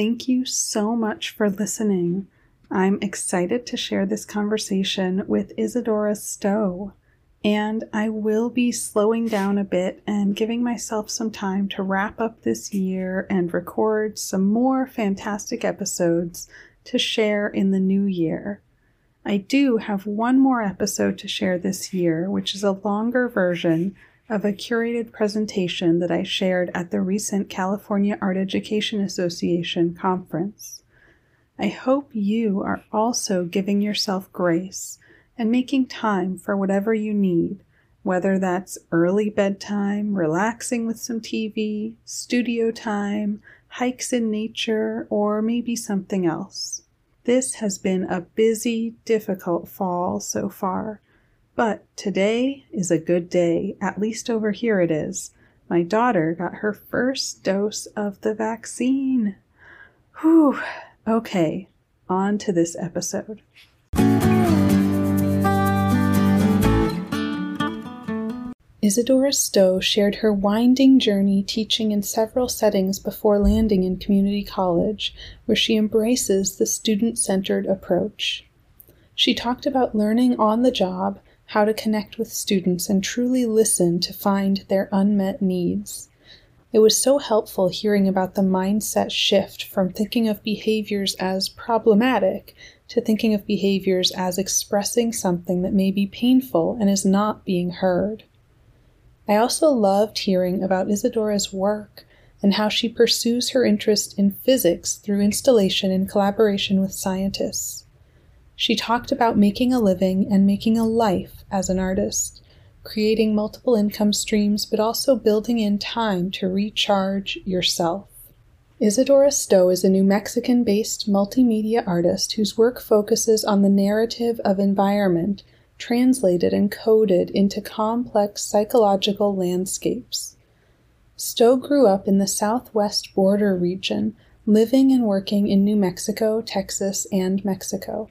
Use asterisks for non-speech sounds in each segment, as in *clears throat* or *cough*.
Thank you so much for listening. I'm excited to share this conversation with Isadora Stowe, and I will be slowing down a bit and giving myself some time to wrap up this year and record some more fantastic episodes to share in the new year. I do have one more episode to share this year, which is a longer version of a curated presentation that I shared at the recent California Art Education Association conference. I hope you are also giving yourself grace and making time for whatever you need, whether that's early bedtime, relaxing with some TV, studio time, hikes in nature, or maybe something else. This has been a busy, difficult fall so far but today is a good day, at least over here it is. My daughter got her first dose of the vaccine. Whew. Okay, on to this episode. Isadora Stowe shared her winding journey teaching in several settings before landing in community college, where she embraces the student centered approach. She talked about learning on the job how to connect with students and truly listen to find their unmet needs. It was so helpful hearing about the mindset shift from thinking of behaviors as problematic to thinking of behaviors as expressing something that may be painful and is not being heard. I also loved hearing about Isadora's work and how she pursues her interest in physics through installation in collaboration with scientists. She talked about making a living and making a life as an artist, creating multiple income streams, but also building in time to recharge yourself. Isadora Stowe is a New Mexican based multimedia artist whose work focuses on the narrative of environment translated and coded into complex psychological landscapes. Stowe grew up in the southwest border region, living and working in New Mexico, Texas, and Mexico.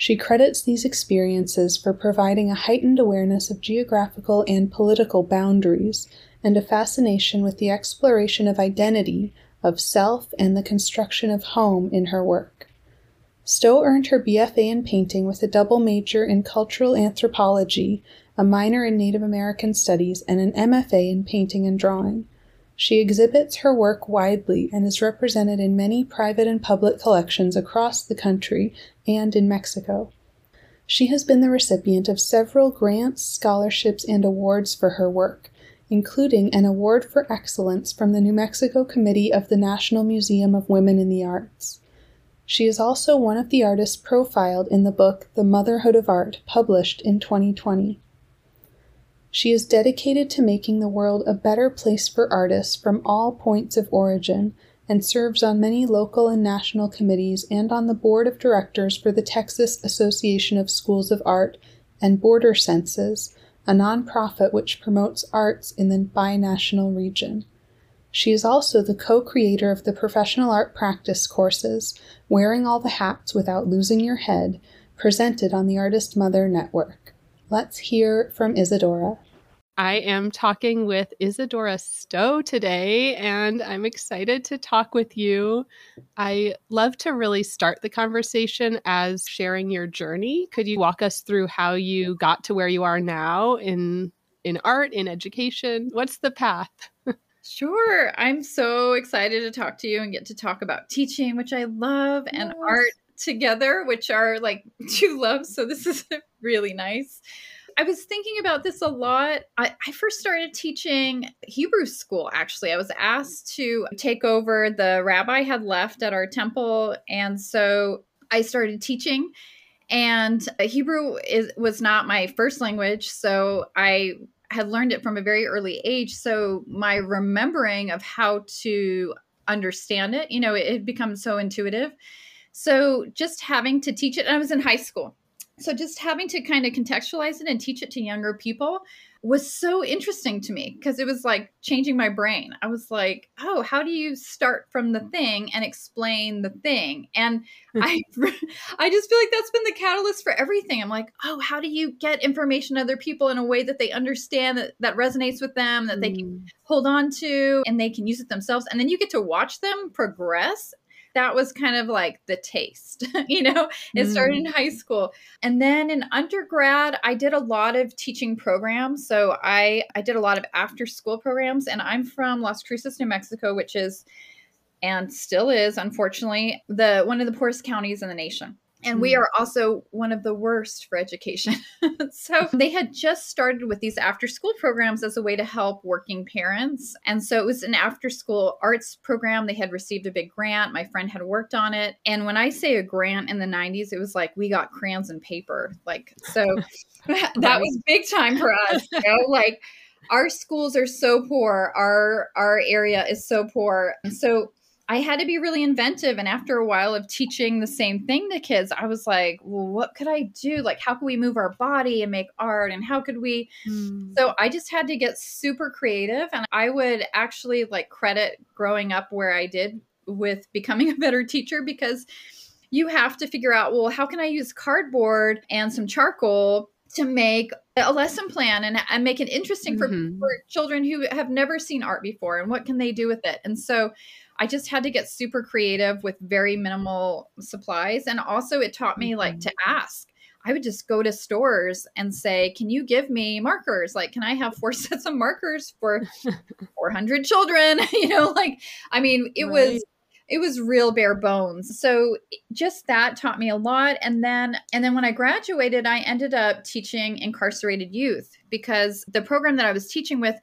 She credits these experiences for providing a heightened awareness of geographical and political boundaries and a fascination with the exploration of identity, of self, and the construction of home in her work. Stowe earned her BFA in painting with a double major in cultural anthropology, a minor in Native American studies, and an MFA in painting and drawing. She exhibits her work widely and is represented in many private and public collections across the country and in Mexico. She has been the recipient of several grants, scholarships, and awards for her work, including an award for excellence from the New Mexico Committee of the National Museum of Women in the Arts. She is also one of the artists profiled in the book The Motherhood of Art, published in 2020. She is dedicated to making the world a better place for artists from all points of origin and serves on many local and national committees and on the board of directors for the Texas Association of Schools of Art and Border Senses, a nonprofit which promotes arts in the binational region. She is also the co creator of the professional art practice courses, Wearing All the Hats Without Losing Your Head, presented on the Artist Mother Network. Let's hear from Isadora. I am talking with Isadora Stowe today, and I'm excited to talk with you. I love to really start the conversation as sharing your journey. Could you walk us through how you got to where you are now in in art, in education? What's the path? *laughs* Sure. I'm so excited to talk to you and get to talk about teaching, which I love, yes. and art together, which are like *laughs* two loves. So this is *laughs* really nice. I was thinking about this a lot. I, I, first started teaching Hebrew school, actually. I was asked to take over. The rabbi had left at our temple. And so I started teaching. And Hebrew is, was not my first language. So I had learned it from a very early age. So my remembering of how to understand it, you know, it, it becomes so intuitive. So just having to teach it, I was in high school. So just having to kind of contextualize it and teach it to younger people was so interesting to me because it was like changing my brain. I was like, oh, how do you start from the thing and explain the thing? And I *laughs* I just feel like that's been the catalyst for everything. I'm like, oh, how do you get information to other people in a way that they understand that that resonates with them, that they can mm. hold on to and they can use it themselves. And then you get to watch them progress that was kind of like the taste, *laughs* you know? It mm. started in mm. high school. And then in undergrad, I did a lot of teaching programs. So I I did a lot of after school programs and I'm from Las Cruces, New Mexico, which is and still is unfortunately the one of the poorest counties in the nation and we hmm. are also one of the worst for education. *laughs* so *laughs* they had just started with these after school programs as a way to help working parents. And so it was an after school arts program. They had received a big grant. My friend had worked on it. And when I say a grant in the 90s, it was like we got crayons and paper. Like, so *laughs* that was big time for us. You know, like, our schools are so poor our our area is so poor so I had to be really inventive. And after a while of teaching the same thing to kids, I was like, well, what could I do? Like, how could we move our body and make art? And how could we? Mm. So I just had to get super creative. And I would actually like credit growing up where I did with becoming *laughs* a better teacher because you have to figure out, well, how can I use cardboard and some charcoal to make a lesson plan and, and make it interesting mm-hmm. for, for children who have never seen art before and what can they do with it and so I just had to get super creative with very minimal supplies. And also, it taught me like to mm-hmm. ask. I would just go to stores and say, Can you give me markers? Like, can I have four *laughs* sets of markers for *laughs* 400 children? *laughs* you know, like, I mean, it right. was it was real bare bones so just that taught me a lot and then and then when i graduated i ended up teaching incarcerated youth because the program that i was teaching with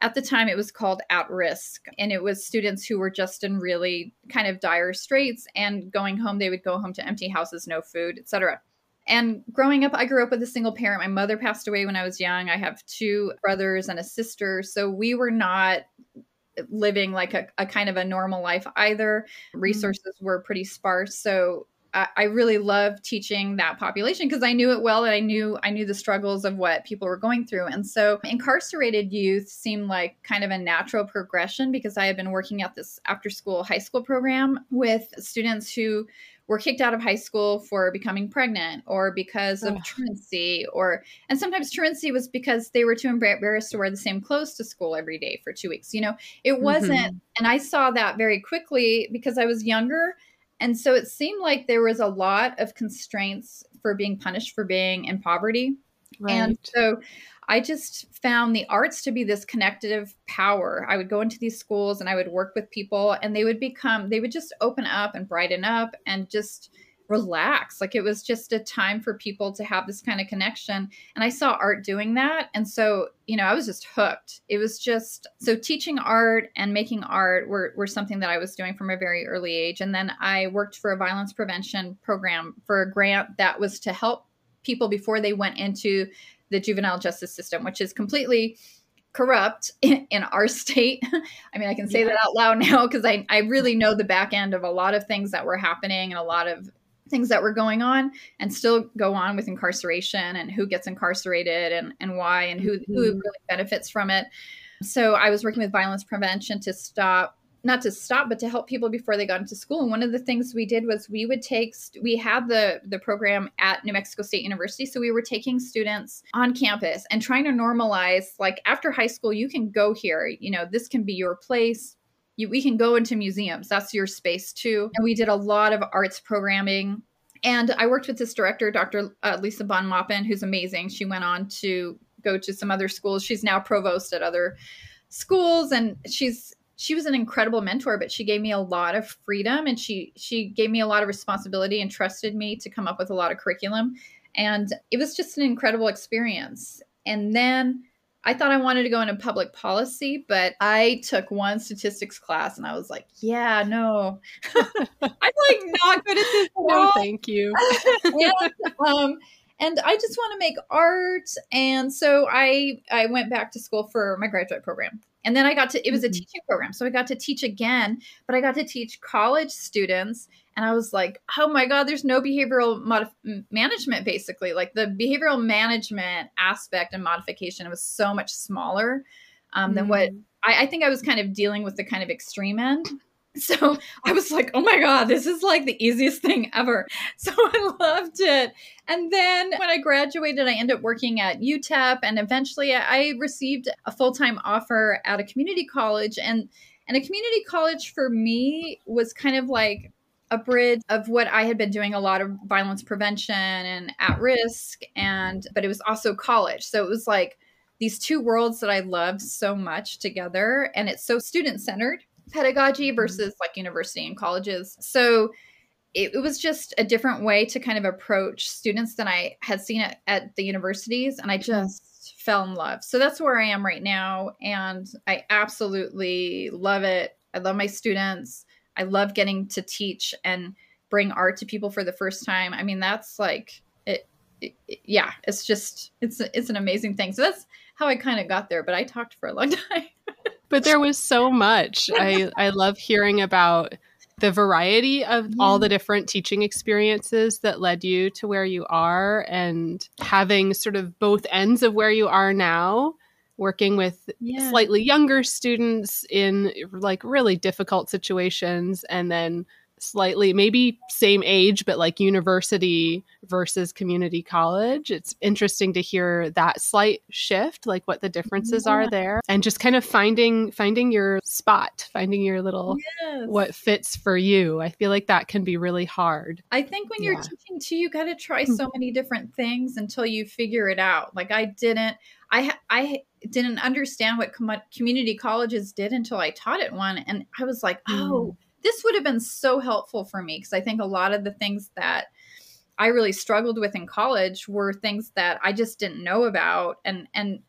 at the time, it was called At Risk, and it was students who were just in really kind of dire straits and going home. They would go home to empty houses, no food, etc. And growing up, I grew up with a single parent. My mother passed away when I was young. I have two brothers and a sister. So we were not living like a, a kind of a normal life either. Mm. Resources mm-hmm. were pretty sparse. So I really love teaching that population because I knew it well and I knew I knew the struggles of what people were going through. And so incarcerated youth seemed like kind of a natural progression because I had been working at this after school high school program with students who were kicked out of high school for becoming pregnant or because of truancy or and sometimes truancy was because they were too embarrassed to wear the same clothes to school every day for two weeks you know it wasn't mm-hmm. and i saw that very quickly because i was younger and so it seemed like there was a lot of constraints for being punished for being in poverty. Right. And so I just found the arts to be this connective power. I would go into these schools and I would work with people, and they would become, they would just open up and brighten up and just relax. Like it was just a time for people to have this kind of connection. And I saw art doing that. And so, you know, I was just hooked. It was just so teaching art and making art were, were something that I was doing from a very early age. And then I worked for a violence prevention program for a grant that was to help people before they went into the juvenile justice system, which is completely corrupt *laughs* in, in our state. *laughs* I mean, I can say that out loud *laughs* now because I, I really know the back end of a lot of things that were happening and a lot of things that were going on and still go on with incarceration and who gets incarcerated and, and why and who, mm-hmm. who really benefits from it. So I was working with violence prevention to stop not to stop but to help people before they got into school and one of the things we did was we would take we had the the program at new mexico state university so we were taking students on campus and trying to normalize like after high school you can go here you know this can be your place you, we can go into museums. That's your space too. And we did a lot of arts programming. And I worked with this director, Dr. Uh, Lisa Bon Maupin, who's amazing. She went on to go to some other schools. She's now provost at other schools, and she's she was an incredible mentor. But she gave me a lot of freedom, and she she gave me a lot of responsibility and trusted me to come up with a lot of curriculum. And it was just an incredible experience. And then I thought I wanted to go into public policy, but I took one statistics class and I was like, yeah, no, *laughs* I'm like not good at this. *laughs* no, thank you. *laughs* and, um, and I just want to make art. And so I I went back to school for my graduate program. And then I got to it was a mm-hmm. teaching program. So I got to teach again, but I got to teach college students and I was like, "Oh my god, there's no behavioral modif- management basically. Like the behavioral management aspect and modification was so much smaller um, mm-hmm. than what mm. I, I think I was kind of dealing with the kind of extreme end So I was like, oh my God, this is like the easiest thing ever. So *laughs* I loved it. And then when I graduated, I ended up working at UTEP and eventually I received a full time offer at a community college. And, and a community college for me was kind of like a bridge of what I had been doing a lot of violence prevention and at risk. And, but it was also college. So it was like, these two worlds that I loved so much together. And it's so student centered pedagogy mm-hmm. versus like university and colleges. So it, it, was just a different way to kind of approach students than I had seen it at the universities. And I just fell in love. So that's where I am right now. And I absolutely love it. I love my students. I love getting to teach and bring art to people for the first time. I mean, that's like, it, it, it yeah, it's just, it's, it's an amazing thing. So that's how I kind of got there, but I talked for a long *laughs* time but there was so much. *laughs* I I love hearing about the variety of yeah. all the different teaching experiences that led you to where you are and having sort of both ends of where you are now working with yeah. slightly younger students in like really difficult situations and then slightly maybe same age but like university versus community college it's interesting to hear that slight shift like what the differences yeah. are there and just kind of finding finding your spot finding your little yes. what fits for you i feel like that can be really hard i think when you're teaching too you got to try so mm-hmm. many different things until you figure it out like i didn't i i didn't understand what com- community colleges did until i taught at one and i was like oh mm this would have been so helpful for me because I think a lot of the things that I really struggled with in college were things that I just didn't know about and and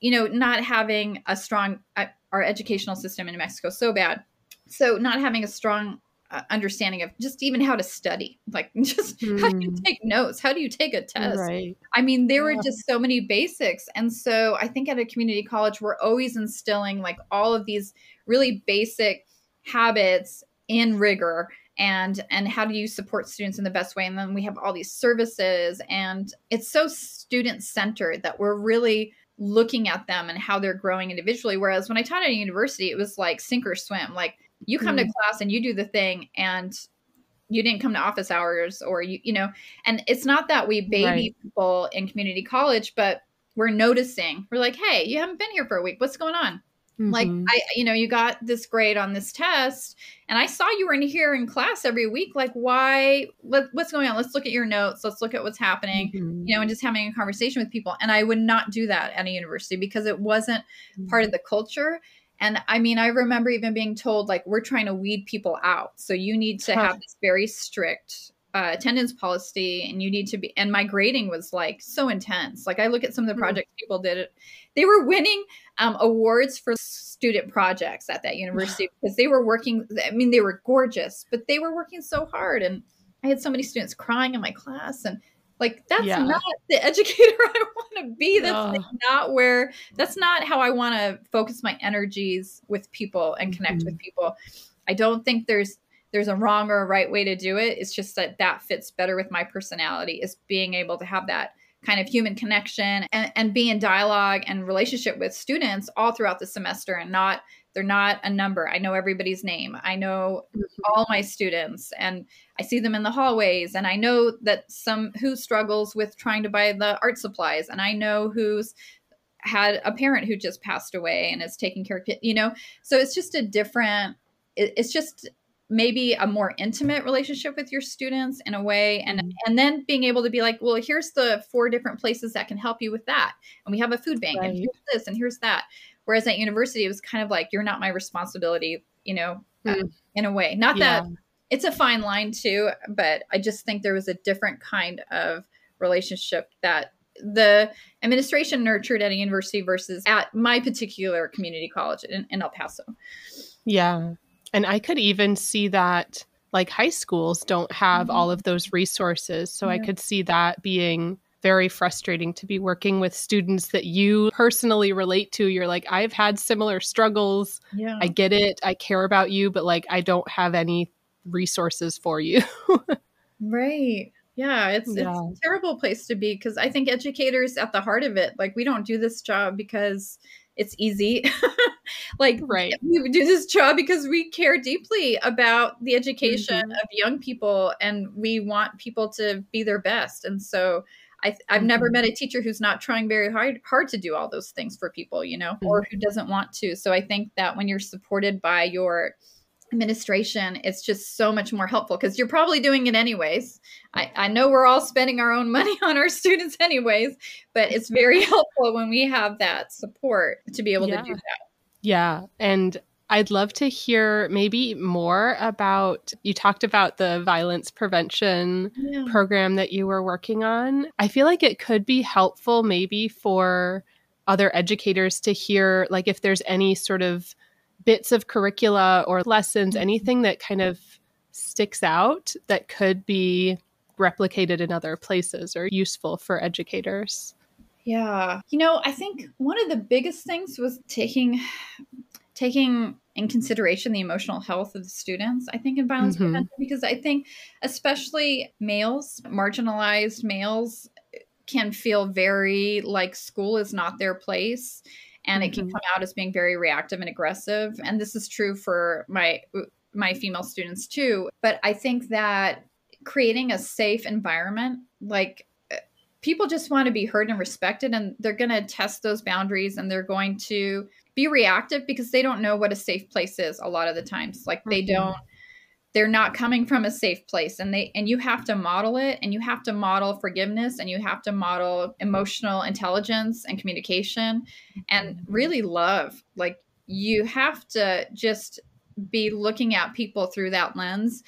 you know not having a strong uh, our educational system in Mexico so bad so not having a strong uh, understanding of just even how to study like *laughs* just mm. how do you hmm. take notes how do you take a test right. i mean there yeah. were just so many basics and so i think at a community college we're always instilling like all of these really basic habits in rigor and and how do you support students in the best way? And then we have all these services and it's so student centered that we're really looking at them and how they're growing individually. Whereas when i taught at a university it was like sink or swim. Like you come mm. to class and you do the thing and you didn't come to office hours or you you know and it's not that we baby right. people in community college but we're noticing. We're like hey you haven't been here for a week. What's going on Mm-hmm. Like I, you know, you got this grade on this test, and I saw you were in here in class every week. Like, why? What, what's going on? Let's look at your notes. Let's look at what's happening. Mm-hmm. You know, and just having a conversation with people. And I would not do that at a university because it wasn't mm-hmm. part of the culture. And I mean, I remember even being told like we're trying to weed people out, so you need to have this very strict uh, attendance policy and you need to be and my grading was like so intense like i look at some of the mm-hmm. projects people did they were winning um, awards for student projects at that university because they were working i mean they were gorgeous but they were working so hard and i had so many students crying in my class and like that's yeah. not *laughs* the educator i want to be that's like not where that's not how i want to focus my energies with people and connect mm-hmm. with people i don't think there's there's a wrong or a right way to do it. It's just that that fits better with my personality is being able to have that kind of human connection and, and be in dialogue and relationship with students all throughout the semester and not they're not a number. I know everybody's name. I know mm-hmm. all my students and I see them in the hallways and I know that some who struggles with trying to buy the art supplies and I know who's had a parent who just passed away and is taking care of you know so it's just a different it's just maybe a more intimate relationship with your students in a way and mm-hmm. and then being able to be like well here's the four different places that can help you with that and we have a food bank right. and here's this and here's that whereas at university it was kind of like you're not my responsibility you know mm. uh, in a way not yeah. that it's a fine line too but i just think there was a different kind of relationship that the administration nurtured at a university versus at my particular community college in, in el paso yeah and I could even see that like high schools don't have mm-hmm. all of those resources. So yeah. I could see that being very frustrating to be working with students that you personally relate to. You're like, I've had similar struggles. Yeah. I get it. I care about you, but like, I don't have any resources for you. right. Yeah, it's Yeah. it's a terrible place to be because I think educators at the heart of it, like we don't do this job because it's easy. *laughs* like right. we do this job because we care deeply about the education Mhm. of young people and we want people to be their best. And so I, I've never Mhm. met a teacher who's not trying very hard hard to do all those things for people, you know, or who doesn't want to. So I think that when you're supported by your administration, it's just so much more helpful because you're probably doing it anyways. I, I know we're all spending our own *laughs* money on our students anyways, but it's very *laughs* helpful when we have that support to be able Yeah. to do that. Yeah. And I'd love to hear maybe more about you talked about the violence prevention Yeah. program that you were working on. I feel like it could be helpful maybe for other educators to hear, like, if there's any sort of bits of curricula or lessons, anything that kind of sticks out that could be replicated in other places or useful for educators. Yeah. You know, I think one of the biggest things was taking taking in consideration the emotional health of the students, I think in violence Mhm. prevention because I think especially males, marginalized males can feel very like school is not their place and it can Mhm. come out as being very reactive and aggressive and this is true for my my female students too but i think that creating a safe environment like people just want to be heard and respected and they're going to test those boundaries and they're going to be reactive because they don't know what a safe place is a lot of the times like they Mhm. don't they're not coming from a safe place and they and you have to model it and you have to model forgiveness and you have to model emotional intelligence and communication and really love. Like you have to just be looking at people through that lens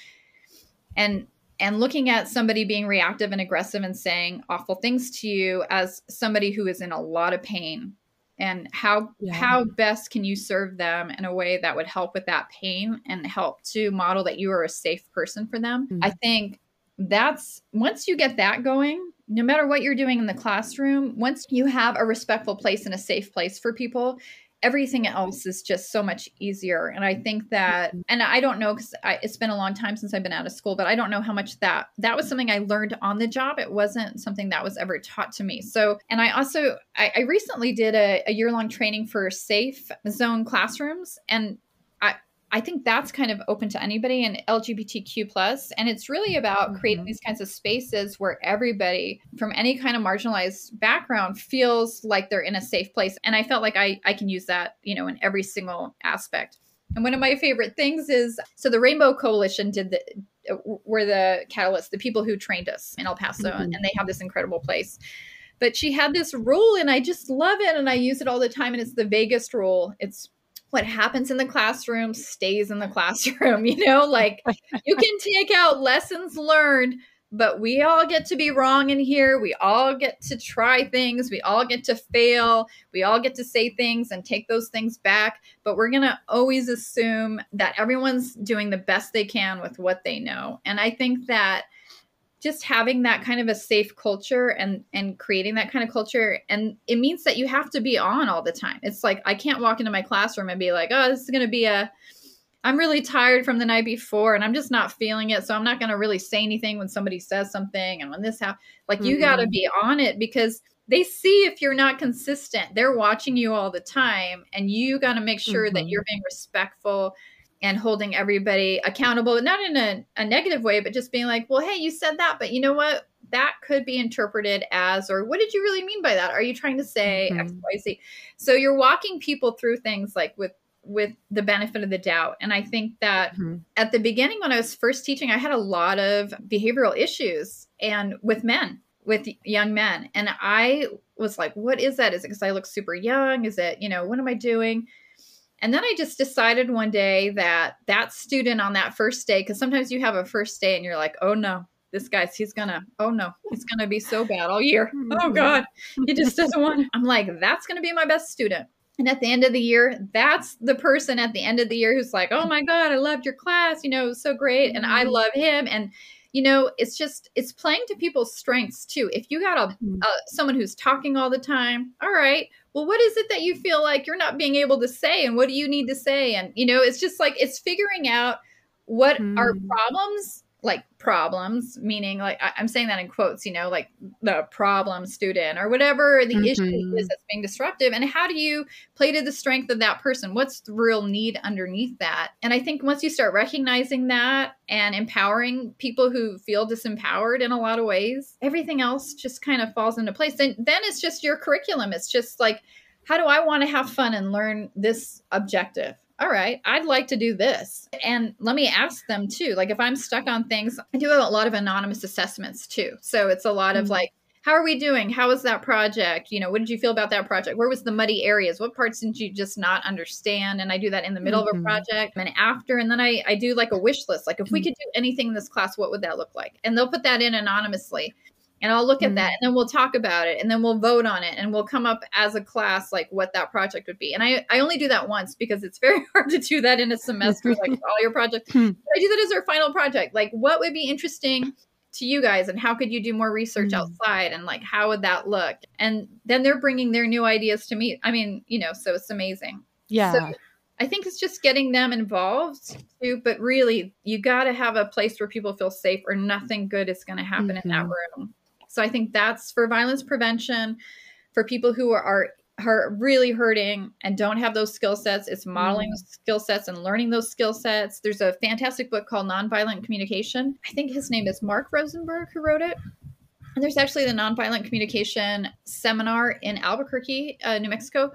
and and looking at somebody being reactive and aggressive and saying awful things to you as somebody who is in a lot of pain and how Yeah. how best can you serve them in a way that would help with that pain and help to model that you are a safe person for them Mhm. i think that's once you get that going no matter what you're doing in the classroom once you have a respectful place and a safe place for people everything else is just so much easier. And i think that mm-hmm. and i don't know because it's been a long time since i've been out of school but i don't know how much that that was something i learned on the job. It wasn't something that was ever taught to me. So and i also i, I recently did a, a year-long training for safe zone classrooms. And i think that's kind of open to anybody and LGBTQ plus, and it's really about creating Mhm. these kinds of spaces where everybody from any kind of marginalized background feels like they're in a safe place. And I felt like I I can use that, you know, in every single aspect. And one of my favorite things is so the Rainbow Coalition did the were the catalysts, the people who trained us in El Paso, Mhm. and they have this incredible place. But she had this rule, and I just love it, and I use it all the time. And it's the Vegas rule. It's what happens in the classroom stays in the classroom. *laughs* You know, like you can take out lessons learned, but we all get to be wrong in here. We all get to try things. We all get to fail. We all get to say things and take those things back. But we're going to always assume that everyone's doing the best they can with what they know. And I think that just having that kind of a safe culture and and creating that kind of culture and it means that you have to be on all the time it's like i can't walk into my classroom and be like oh this is going to be a i'm really tired from the night before and i'm just not feeling it so i'm not going to really say anything when somebody says something and when this happens like you Mhm. got to be on it because they see if you're not consistent they're watching you all the time and you got to make sure that Mhm. you're being respectful and holding everybody accountable, not in a, a negative way, but just being like, well, hey, you said that, but you know what? That could be interpreted as, or what did you really mean by that? Are you trying to say X, Mhm. Y, Z? So you're walking people through things like with with the benefit of the doubt. And I think that Mhm. at the beginning when I was first teaching, I had a lot of behavioral issues and with men, with young men. And I was like, what is that? Is it because I look super young? Is it, you know, what am I doing? And then I just decided one day that that student on that first day, because sometimes you have a first day and you're like, oh no, this guy's, he's gonna, oh no, he's gonna be so bad all year. *laughs* Oh God, he just doesn't want. I'm like, that's gonna be my best student. And at the end of the year, that's the person at the end of the year who's like, oh my God, I loved your class. You know, it was so great. And I love him. And you know it's just it's playing to people's strengths too if you got a, Mhm. a someone who's talking all the time all right well what is it that you feel like you're not being able to say and what do you need to say and you know it's just like it's figuring out what are Hmm. problems like problems meaning like I, i'm saying that in quotes you know like the problem student or whatever the issue Mhm. is that's being disruptive and how do you play to the strength of that person? What's the real need underneath that? And i think once you start recognizing that and empowering people who feel disempowered in a lot of ways everything else just kind of falls into place. Then then it's just your curriculum. It's just like how do i want to have fun and learn this objective all right, I'd like to do this. And let me ask them too. Like if I'm stuck on things, I do a lot of anonymous assessments too. So it's a lot of Mm. like, how are we doing? How was that project? You know, what did you feel about that project? Where was the muddy areas? What parts did you just not understand? And I do that in the middle of Mhm. a project and after. And then I, I do like a wish list. Like if we Mm. could do anything in this class, what would that look like? And they'll put that in anonymously and I'll look at that Mm. and then we'll talk about it and then we'll vote on it and we'll come up as a class like what that project would be. And I, I only do that once because it's *laughs* very hard to do that in a semester, like *laughs* all your projects. Hmm. I do that as our final project. Like what would be interesting to you guys and how could you do more research Mm. outside and like how would that look? And then they're bringing their new ideas to me. I mean, you know, so it's amazing. Yeah. So I think it's just getting them involved too, but really you got to have a place where people feel safe or nothing good is going to happen in that Mhm. room. So I think that's for violence prevention for people who are, are really hurting and don't have those skill sets. It's modeling Mm. skill sets and learning those skill sets. There's a fantastic book called Nonviolent Communication. I think his name is Mark Rosenberg who wrote it. And there's actually the nonviolent communication seminar in Albuquerque, uh, New Mexico.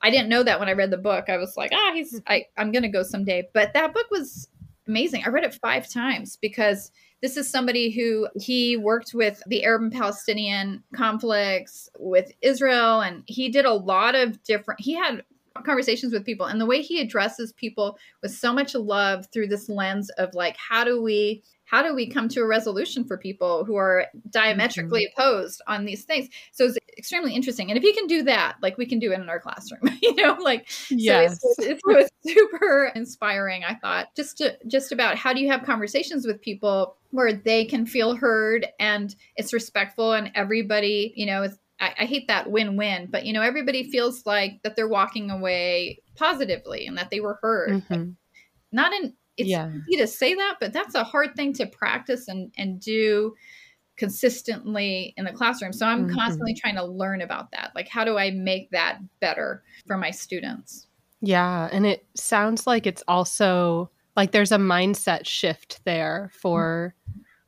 I didn't know that when I read the book. I was like, ah, he's I, I'm gonna go someday. But that book was amazing. I read it five times because this is somebody who he worked with the Arab and Palestinian conflicts with Israel, and he did a lot of different. He had conversations with people, and the way he addresses people with so much love through this lens of like, how do we how do we come to a resolution for people who are diametrically opposed on these things? So it's extremely interesting. And if you can do that like we can do it in our classroom *laughs* you know like Yes. so it's, it was super inspiring i thought. Just to just about how do you have conversations with people where they can feel heard and it's respectful and everybody you know it's I, I hate that win-win but you know everybody feels like that they're walking away positively and that they were heard. Mhm. not in it's Yeah. easy to say that but that's a hard thing to practice and and do consistently in the classroom so i'm Mhm. constantly trying to learn about that like how do i make that better for my students Yeah. And it sounds like it's also like there's a mindset shift there for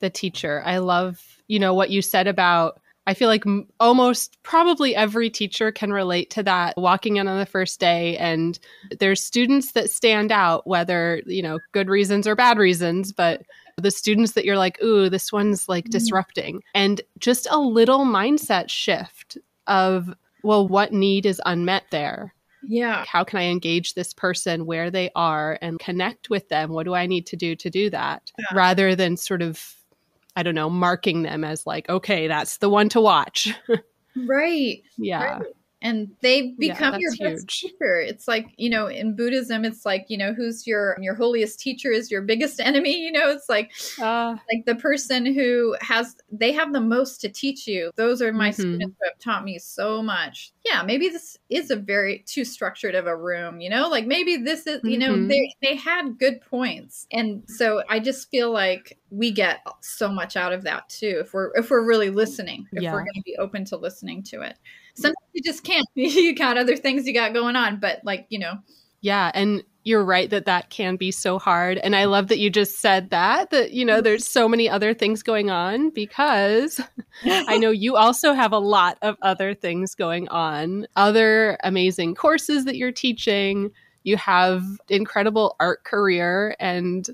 the teacher. I love, you know, what you said about. I feel like m- almost probably every teacher can relate to that walking in on the first day. And there's students that stand out, whether, you know, good reasons or bad reasons, but the students that you're like, ooh, this one's like Mhm. disrupting. And just a little mindset shift of, well, what need is unmet there? yeah how can I engage this person where they are and connect with them? What do I need to do to do that? Yeah. Rather than sort of, I don't know, marking them as like, okay, that's the one to watch. *laughs* right yeah. Right. And they Yeah, become your best huge. teacher it's like you know in buddhism it's like you know who's your your holiest teacher is your biggest *laughs* enemy you know it's like Uh, like the person who has they have the most to teach you those are my Mhm. students who have taught me so much yeah maybe this is a very too structured of a room you know like maybe this is you know Mhm. they they had good points and so i just feel like we get so much out of that too if we're if we're really listening if Yeah. we're going to be open to listening to it sometimes you just can't *laughs* you got other things you got going on but like you know yeah. And you're right that that can be so hard. And I love that you just said that, that, you know, there's so many other things going on because I know you also have a lot of other things going on, other amazing courses that you're teaching. You have incredible art career and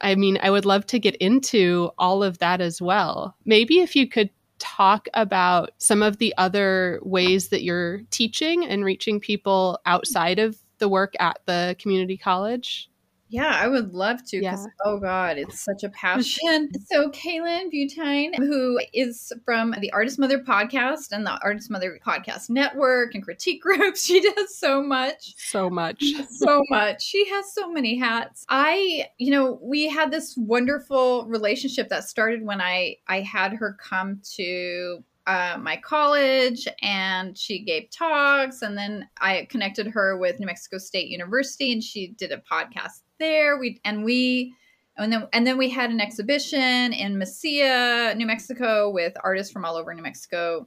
I mean, I would love to get into all of that as well. Maybe if you could talk about some of the other ways that you're teaching and reaching people outside of the work at the community college. Yeah, I would love to because, yeah. oh God, it's such a passion. so, Kaylan Buteyn, who is from the Artist Mother podcast and the Artist Mother podcast network and critique *laughs* groups, she does so much. So much. *laughs* so much. She has so many hats. I, you know, we had this wonderful relationship that started when I I had her come to uh, my college and she gave talks and then i connected her with new mexico state university and she did a podcast there we and we and then and then we had an exhibition in Mesilla, New Mexico with artists from all over New Mexico.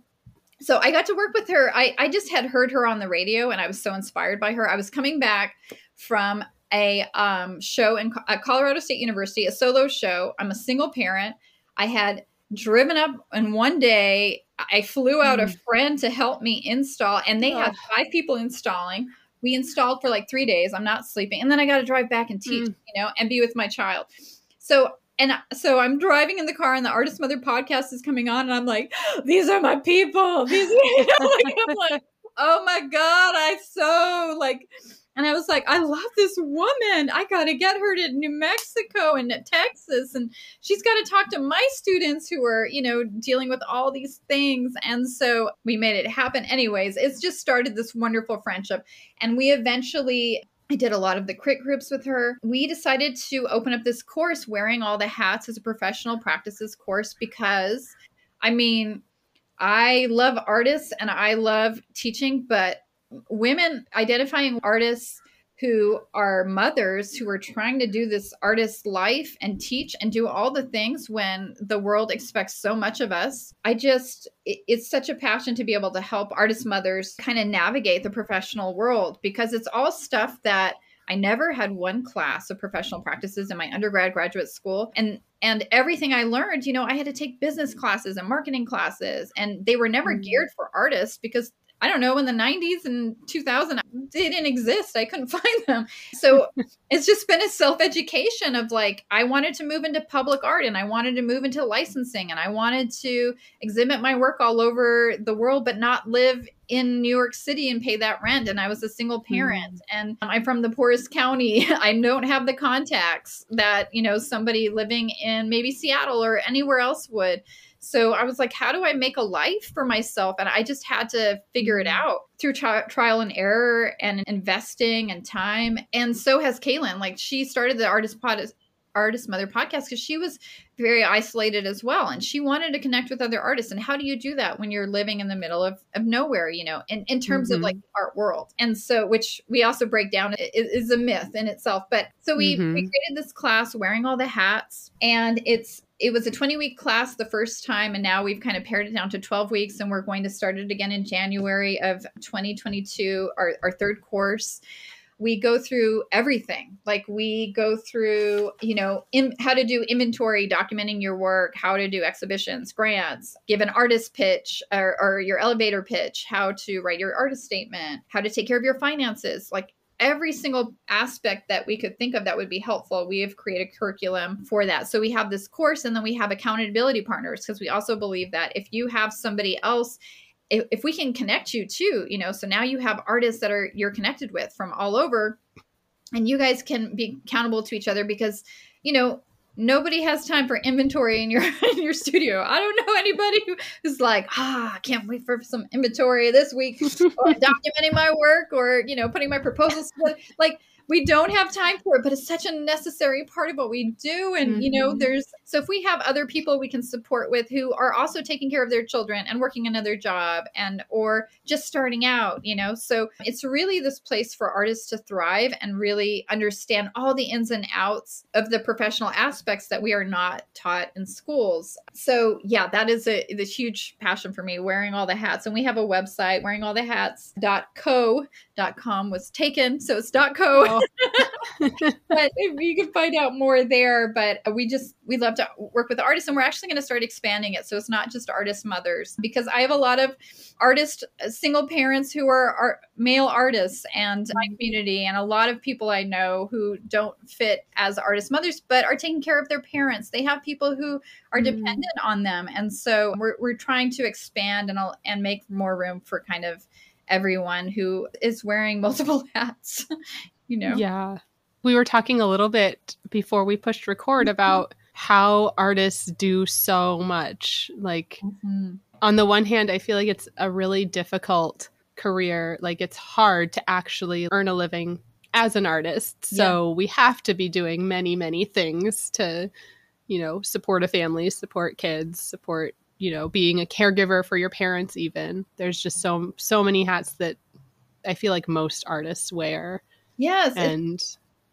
So I got to work with her. I, I just had heard her on the radio and I was so inspired by her. I was coming back from a um, show in at Colorado State University, a solo show. I'm a single parent. I had driven up and one day I flew out mm. a friend to help me install and they oh. had five people installing we installed for like three days. I'm not sleeping. And then I got to drive back and teach, mm. you know, and be with my child. So, and so I'm driving in the car and the Artist Mother podcast is coming on and I'm like, these are my people. These, *laughs* you know, like, I'm like, oh my God, I so like, and I was like, I love this woman. I got to get her to New Mexico and Texas. And she's got to talk to my students who are, you know, dealing with all these things. And so we made it happen. Anyways, it's just started this wonderful friendship. And we eventually I did a lot of the crit groups with her. We decided to open up this course, wearing all the hats as a professional practices course, because I mean, I love artists and I love teaching, but women identifying artists who are mothers who are trying to do this artist life and teach and do all the things when the world expects so much of us. I just, it's such a passion to be able to help artist mothers kind of navigate the professional world because it's all stuff that I never had one class of professional practices in my undergrad graduate school. And and everything I learned, you know, I had to take business classes and marketing classes, and they were never mm-hmm. geared for artists because I don't know, in the 90s and 2000, they didn't exist. I couldn't *laughs* find them. So *laughs* it's just been a self education of like, I wanted to move into public art and I wanted to move into licensing and I wanted to exhibit my work all over the world, but not live in New York City and pay that rent. And I was a single parent mm. and I'm from the poorest county. *laughs* I don't have the contacts that, you know, somebody living in maybe Seattle or anywhere else would. So I was like, how do I make a life for myself? And I just had to figure it mm-hmm. out through tri- trial and error and investing and time. And so has Kaylan. Like she started the artist pod artist mother podcast because she was very isolated as well and she wanted to connect with other artists and how do you do that when you're living in the middle of, of nowhere you know in, in terms mm-hmm. of like art world and so which we also break down is, is a myth in itself but so we, mm-hmm. we created this class wearing all the hats and it's it was a 20 week class the first time and now we've kind of pared it down to 12 weeks and we're going to start it again in january of 2022 our, our third course we go through everything. Like we go through you know in, how to do inventory documenting your work how to do exhibitions grants give an artist pitch or, or your elevator pitch how to write your artist statement how to take care of your finances. Like every single aspect that we could think of that would be helpful we have created curriculum for that. So we have this course and then we have accountability partners because we also believe that if you have somebody else if, if we can connect you too, you know, so now you have artists that are you're connected with from all over and you guys can be accountable to each other because, you know, nobody has time for inventory in your *laughs* in your studio. I don't know anybody who's like, ah, I can't wait for some inventory this week, or *laughs* documenting my work, or you know, putting my proposals. Like we don't have time for it, but it's such a necessary part of what we do. And, mm-hmm. you know, mm-hmm. there's so if we have other people we can support with who are also taking care of their children and working another job and or just starting out, you know, so it's really this place for artists to thrive and really understand all the ins and outs of the professional aspects that we are not taught in schools. So yeah, that is a this huge passion for me, wearing all the hats. And we have a website, wearing all the hats.co.com was taken. So it's dot .co. Oh. *laughs* but you can find out more there. But we just we love to work with artists, and we're actually going to start expanding it. So it's not just artist mothers because I have a lot of artist single parents who are, are male artists and my community, and a lot of people I know who don't fit as artist mothers, but are taking care of their parents. They have people who are mm. dependent on them, and so we're we're trying to expand and and make more room for kind of everyone who is wearing *laughs* multiple hats you know yeah we were talking a little bit before we pushed record about how artists do so much. Like, mm-hmm. on the one hand, I feel like it's a really difficult career. Like, it's hard to actually earn a living as an artist. So, yeah. we have to be doing many, many things to, you know, support a family, support kids, support, you know, being a caregiver for your parents, even. There's just so, so many hats that I feel like most artists wear. Yes. And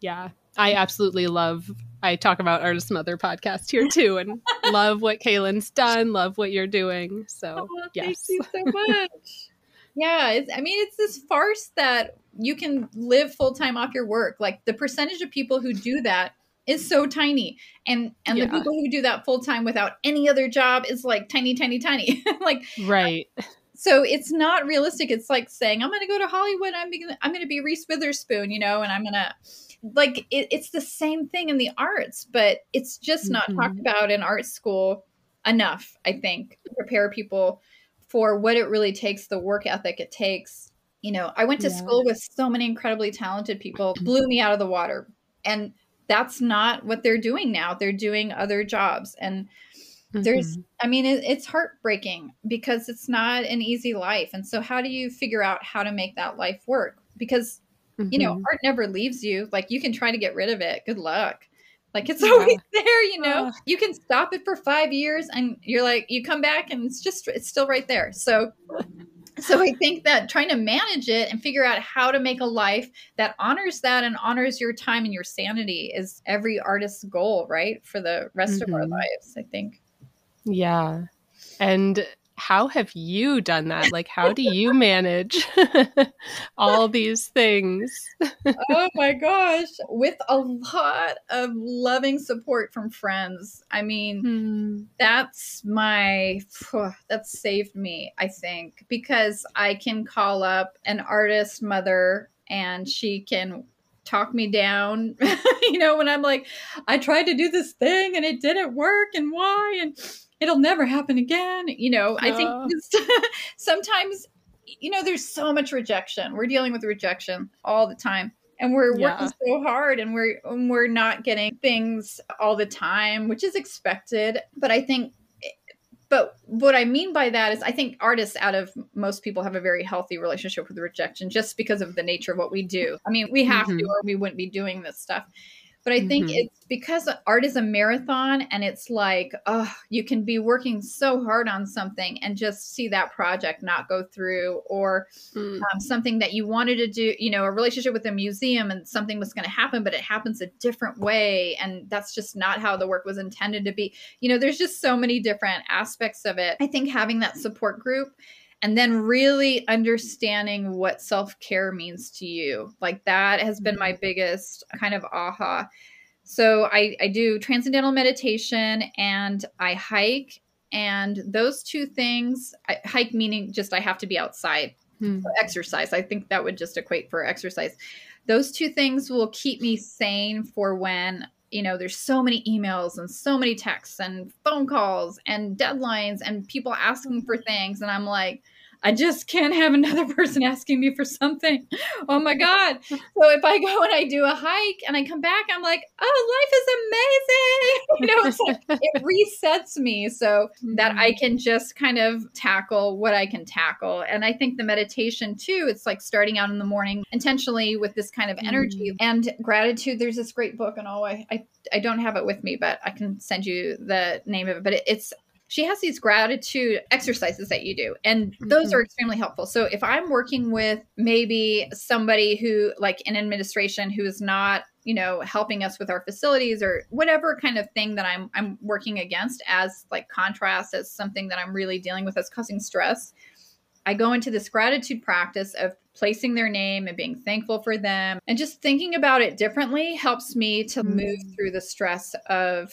yeah, I absolutely love. I talk about Artist Mother podcast here too, and *laughs* love what Kaylan's done. Love what you're doing. So oh, yes, thank you so *laughs* much. yeah, I mean, it's this farce that you can live full time off your work. Like the percentage of people who do that is so tiny, and and yeah. the people who do that full time without any other job is like tiny, tiny, tiny. *laughs* like right so it's not realistic. It's like saying, I'm going to go to Hollywood. I'm gonna, I'm going to be Reese Witherspoon, you know, and I'm going to like it, it's the same thing in the arts, but it's just not mm-hmm. talked about in art school enough. I think prepare people for what it really takes, the work ethic it takes. You know, I went to yeah. school with so many incredibly talented people, *clears throat* blew me out of the water, and that's not what they're doing now. They're doing other jobs and there's mm-hmm. i mean it, it's heartbreaking because it's not an easy life and so how do you figure out how to make that life work because mm-hmm. you know mm-hmm. art never leaves you like you can try to get rid of it good luck like it's *laughs* always there you know uh. you can stop it for five years and you're like you come back and it's just it's still right there so so i think that trying to manage it and figure out how to make a life that honors that and honors your time and your sanity is every artist's goal right for the rest mm-hmm. of our mm-hmm. lives i think yeah. And how have you done that? Like, how do you manage *laughs* all these things? oh my *laughs* gosh. With a lot of loving support from friends. I mean, hmm. that's my, that's saved me, I think, because I can call up an artist mother and she can talk me down *laughs* you know when i'm like i tried to do this thing and it didn't work and why and it'll never happen again. You know, I think *laughs* sometimes, you know, there's so much rejection. We're dealing with rejection all the time. And we're yeah. working so hard and we're and we're not getting things all the time, which is expected. But I think but what I mean by that is I think artists out of most people have a very healthy relationship with rejection just because of the nature of what we do. I mean, we have mm-hmm. to or we wouldn't be doing this stuff. But I think mm-hmm. it's because art is a marathon and it's like, oh, you can be working so hard on something and just see that project not go through, or mm. um, something that you wanted to do, you know, a relationship with a museum and something was going to happen, but it happens a different way. And that's just not how the work was intended to be. You know, there's just so many different aspects of it. I think having that support group and then really understanding what self care means to you. Like that has been my mm-hmm. biggest kind of aha. So I, I do transcendental meditation and I hike. And those two things, I, hike meaning just I have to be outside hmm. exercise. I think that would just equate for exercise. Those two things will keep me sane for when you know there's so many emails and so many texts and phone calls and deadlines and people asking for things. And i'm like I just can't have another *laughs* person asking me for something. Oh my God. So if I go and I do a hike and I come back, I'm like, oh, life is amazing. *laughs* You know, it's like, it *laughs* resets me so that I mm-hmm. can just kind of tackle what I can tackle. And I think the meditation too, it's like starting out in the morning intentionally with this kind of energy mm. and gratitude. There's this great book, and oh, I, I I don't have it with me, but I can send you the name of it. But it, it's she has these gratitude exercises that you do and those mm-hmm. are extremely helpful. So if i'm working with maybe somebody who like in administration who is not you know helping us with our facilities or whatever kind of thing that i'm i'm working against as like contrast as something that i'm really dealing with as causing stress i go into this gratitude practice of placing their name and being thankful for them. And just thinking about it differently helps me to move through the stress of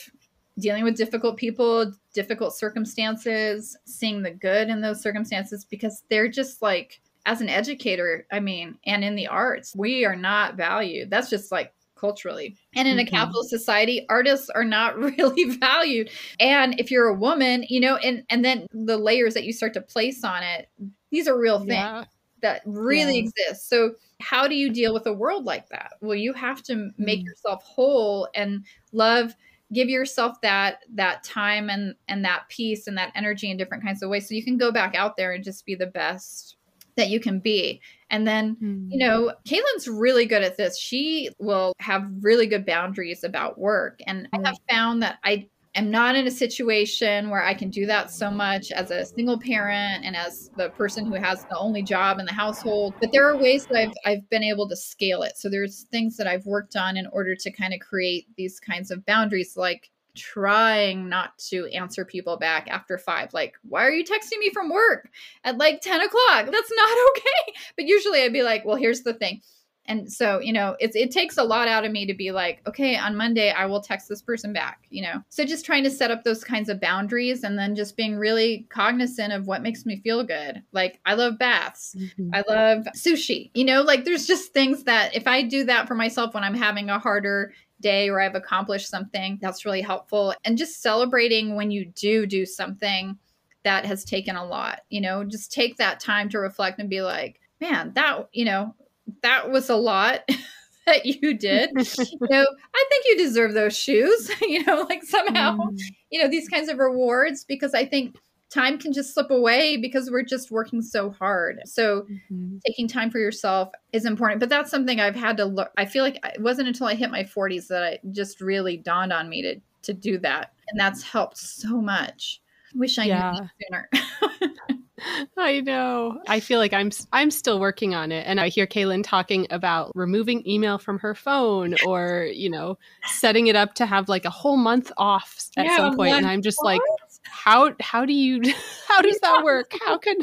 dealing with difficult people, difficult circumstances, seeing the good in those circumstances because they're just like as an educator, I mean, and in the arts, we are not valued. That's just like culturally. And in mm-hmm. a capitalist society, artists are not *laughs* really valued. And if you're a woman, you know, and and then the layers that you start to place on it, these are real things. Yeah. that really Yeah. exists. So, how do you deal with a world like that? Well, you have to make Mm. yourself whole and love give yourself that that time and and that peace and that energy in different kinds of ways so you can go back out there and just be the best that you can be. And then Mm. you know, Kaylan's really good at this. She will have really good boundaries about work. And I have found that I am not in a situation where I can do that so much as a single parent and as the person who has the only job in the household. But there are ways that I've, I've been able to scale it. So there's things that I've worked on in order to kind of create these kinds of boundaries, like trying not to answer people back after five. Like, why are you texting me from work at like 10 o'clock? That's not *laughs* okay. But usually I'd be like, well, here's the thing. And so, you know, it's it takes a lot out of me to be like, okay, on Monday I will text this person back, you know. So just trying to set up those kinds of boundaries and then just being really cognizant of what makes me feel good. Like I love baths. Mhm. I love sushi. You know, like there's just things that if I do that for myself when I'm having a harder day or I've accomplished something, that's really helpful. And just celebrating when you do do something that has taken a lot, you know, just take that time to reflect and be like, man, that, you know, that was a lot *laughs* that you did. you know, I think you deserve those shoes, *laughs* you know, like somehow Mm. you know these kinds of rewards because i think time can just slip away because we're just working so hard so Mhm. taking time for yourself is important but that's something i've had to learn i feel like it wasn't until i hit my 40s that i just really dawned on me to to do that and that's helped so much wish i Yeah. knew sooner *laughs* *laughs* I know. I feel like I'm I'm still working on it and I hear Kaylan talking about removing email from her phone *laughs* or, you know, setting it up to have like a whole month off at Yeah, some point. point and I'm just like how how do you *laughs* how does that work? How can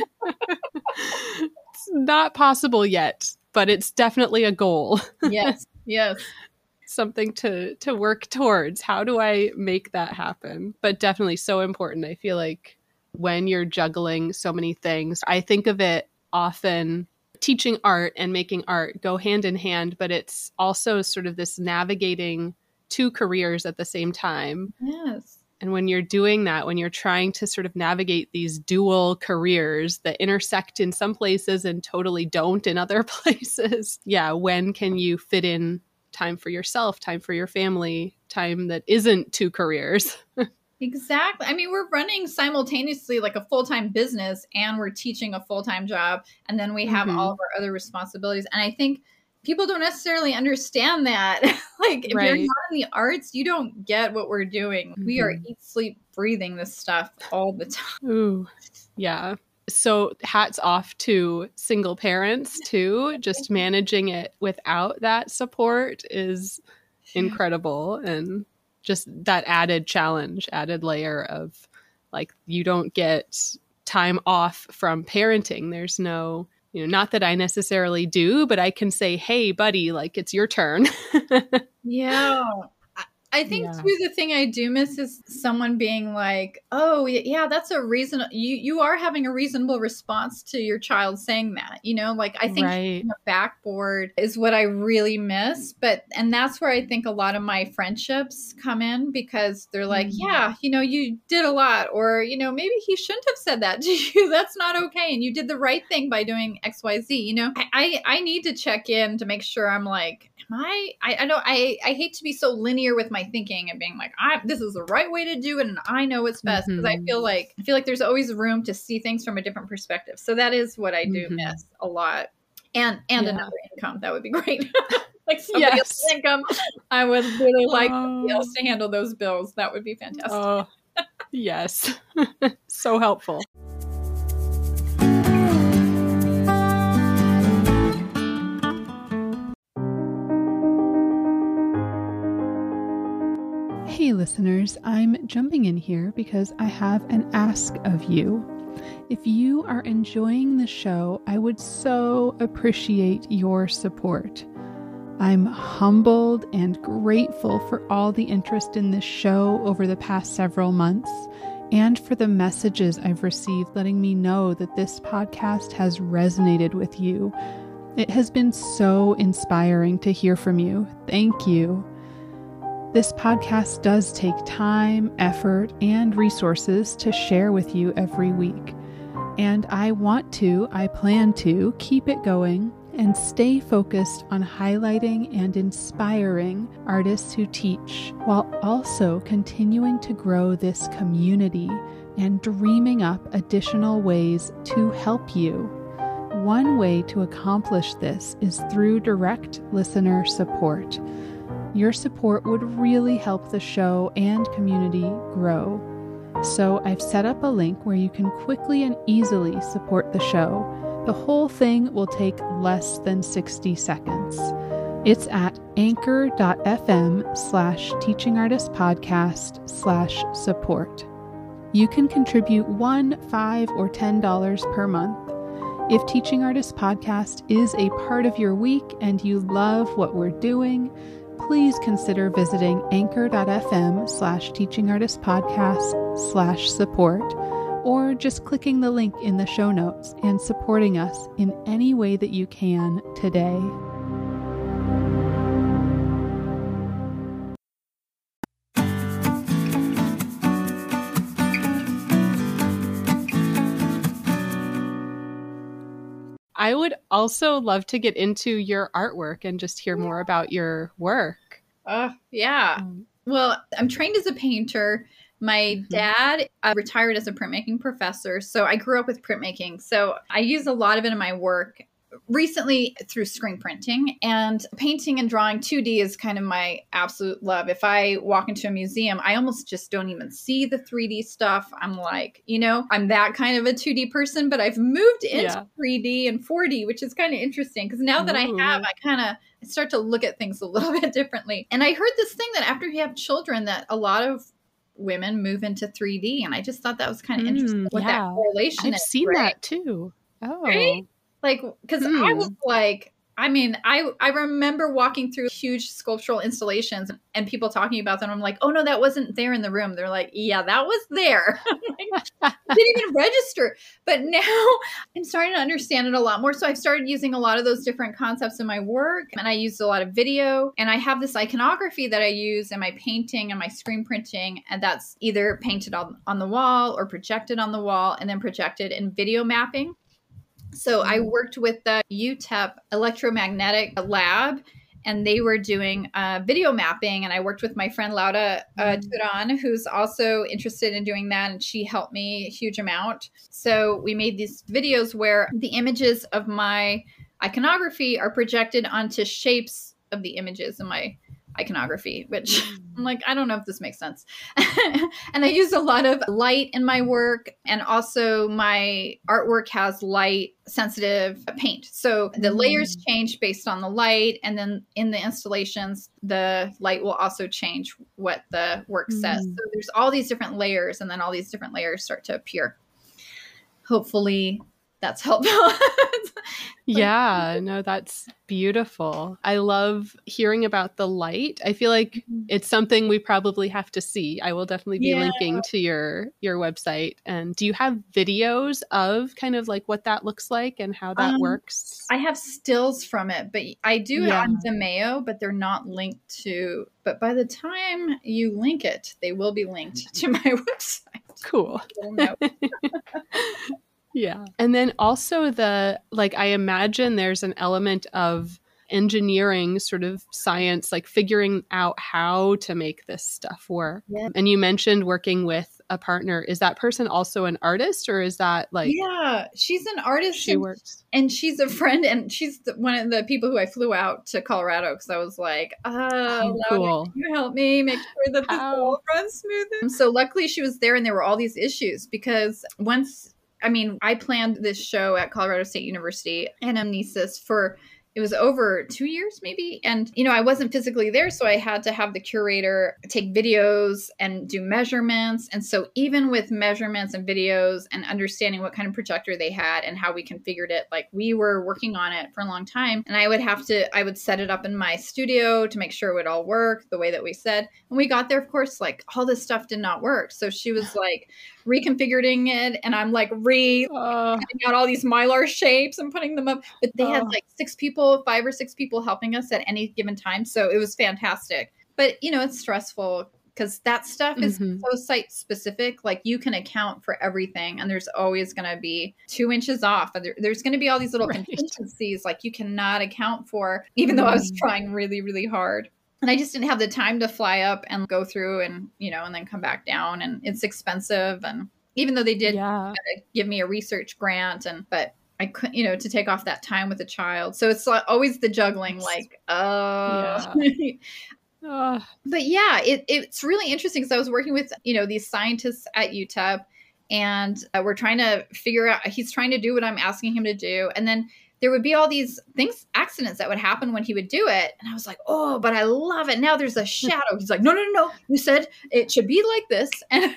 It's not possible yet, but it's definitely a goal. yes yes something to to work towards how do i make that happen but definitely so important i feel like when you're juggling so many things. I think of it often teaching art and making art go hand in hand but it's also sort of this navigating two careers at the same time. Yes. And when you're doing that, when you're trying to sort of navigate these dual careers that intersect in some places and totally don't in other *laughs* places, yeah, when can you fit in time for yourself, time for your family, time that isn't two careers? *laughs* Exactly. I mean, we're running simultaneously like a full time business and we're teaching a full time job. And then we have Mhm. all of our other responsibilities. And I think people don't necessarily understand that. *laughs* like, if you're not in the arts, you don't get what we're doing. We are Mhm. eat, sleep, breathing this stuff all the time. Ooh, yeah. So hats off to single parents *laughs* too. Just managing it without that support is incredible and just that added challenge, added layer of like you don't get time off from parenting. There's no, you know, not that I necessarily do, but I can say, "Hey, buddy, like it's your turn." *laughs* Yeah. I- think Yeah. too the thing I do miss is someone being like, "Oh, yeah, that's a reason you you are having a reasonable response to your child saying that." You know, like I think right. the backboard is what I really miss. But, and that's where I think a lot of my friendships come in because they're like, Mm. yeah, you know, you did a lot, or, you know, maybe he shouldn't have said that *laughs* to you. That's not okay. And you did the right thing by doing XYZ. You know, I, I, I need to check in to make sure I'm like, am I, I, I don't, I, I hate to be so linear with my thinking and being like, I, this is the right way to do it. And I know it's best because I Mhm. feel like, I feel like there's always room to see things from a different perspective. So that is what I do Mhm. miss a lot and and Yeah. another income that would be great *laughs* like somebody Yes. else's income i would really like somebody Oh. else to handle those bills that would be fantastic Oh, yes. *laughs* so helpful. Hey, listeners, I'm jumping in here because I have an ask of you. If you are enjoying the show, I would so appreciate your support. I'm humbled and grateful for all the interest in this show over the past several months and for the messages I've received letting me know that this podcast has resonated with you. It has been so inspiring to hear from you. Thank you. This podcast does take time, effort, and resources to share with you every week. And I want to, I plan to keep it going and stay focused on highlighting and inspiring artists who teach while also continuing to grow this community and dreaming up additional ways to help you. One way to accomplish this is through direct listener support. Your support would really help the show and community grow. So, I've set up a link where you can quickly and easily support the show. The whole thing will take less than 60 seconds. It's at anchor.fm slash teaching artist podcast slash support. You can contribute one, five, or ten dollars per month. If Teaching Artist Podcast is a part of your week and you love what we're doing, please consider visiting anchor.fm slash teaching artist podcast slash support or just clicking the link in the show notes and supporting us in any way that you can today. I would also love to get into your artwork and just hear more about your work. Uh, yeah. Um, well, I'm trained as a painter. My mm-hmm. dad uh, retired as a printmaking professor, so I grew up with printmaking. So I use a lot of it in my work recently through screen printing and painting and drawing 2D is kind of my absolute love. If I walk into a museum, I almost just don't even see the 3D stuff. I'm like, you know, I'm that kind of a 2D person, but I've moved into yeah. 3D and 4D, which is kind of interesting because now that Ooh. I have, I kind of start to look at things a little *laughs* bit differently. And I heard this thing that after you have children that a lot of women move into 3D and I just thought that was kind of mm, interesting what yeah. that correlation I've is, seen right? that too. Oh. Right? Like, because mm. I was like, I mean, I I remember walking through huge sculptural installations and people talking about them. I'm like, oh no, that wasn't there in the room. They're like, yeah, that was there. *laughs* I didn't even register. But now *laughs* I'm starting to understand it a lot more. So I've started using a lot of those different concepts in my work, and I use a lot of video. And I have this iconography that I use in my painting and my screen printing, and that's either painted on on the wall or projected on the wall, and then projected in video mapping. So I mm-hmm. worked with the UTEP electromagnetic lab and they were doing uh, video mapping and i worked with my friend lauda uh, mm-hmm. turan who's also interested in doing that and she helped me a huge amount so we made these videos where the images of my iconography are projected onto shapes of the images in my iconography, which *laughs* mm. I'm like, I don't know if this makes sense. *laughs* and I use a lot of light in my work, and also my artwork has light sensitive paint. So the layers mm. change based on the light, and then in the installations, the light will also change what the work says. Mm. So there's all these different layers, and then all these different layers start to appear. Hopefully, that's helpful. *laughs* yeah, *laughs* no, that's beautiful. I love hearing about the light. I feel like mm-hmm. it's something we probably have to see. I will definitely be yeah. linking to your your website. And do you have videos of kind of like what that looks like and how that um, works? I have stills from it, but I do yeah. the mayo, but they're not linked to. But by the time you link it, they will be linked to my *laughs* website. Cool. Yeah. And then also the like I imagine there's an element of engineering sort of science like figuring out how to make this stuff work. Yeah. And you mentioned working with a partner. Is that person also an artist or is that like Yeah, she's an artist. She and, works. And she's a friend and she's the, one of the people who I flew out to Colorado cuz I was like, "Oh, oh cool. can you help me make sure that this all runs smoothly?" So luckily she was there and there were all these issues because once I mean, I planned this show at Colorado State University anamnesis for it was over two years maybe? And you know i wasn't physically there so i had to have the curator take videos and do measurements. And so even with measurements and videos and understanding what kind of projector they had and how we configured it like we were working on it for a long time. And i would have to i would set it up in my studio to make sure it would all work the way that we said. And we got there of course like all this stuff did not work. So she was *sighs* like reconfiguring it and i'm like re uh, out all these mylar shapes and putting them up but they uh, had like six people five or six people helping us at any given time. So it was fantastic. But, you know, it's stressful because that stuff is Mhm. so site specific. Like you can account for everything, and there's always going to be two inches off. There- There's going to be all these little *laughs* Right. contingencies like you cannot account for, even though I was Mm. trying really, really hard. And I just didn't have the time to fly up and go through and, you know, and then come back down. And it's expensive. And even though they did yeah. give me a research grant and but I couldn't, you know, to take off that time with a child. So it's always the juggling, like, uh, *laughs* Ugh. but yeah, it, it's really interesting because I was working with, you know, these scientists at UTEP and uh, we're trying to figure out, he's trying to do what I'm asking him to do. And then there would be all these things, accidents that would happen when he would do it. And I was like, oh, but I love it. Now there's a *laughs* shadow. He's like, no, no, no, no. You said it should be like this. *laughs* And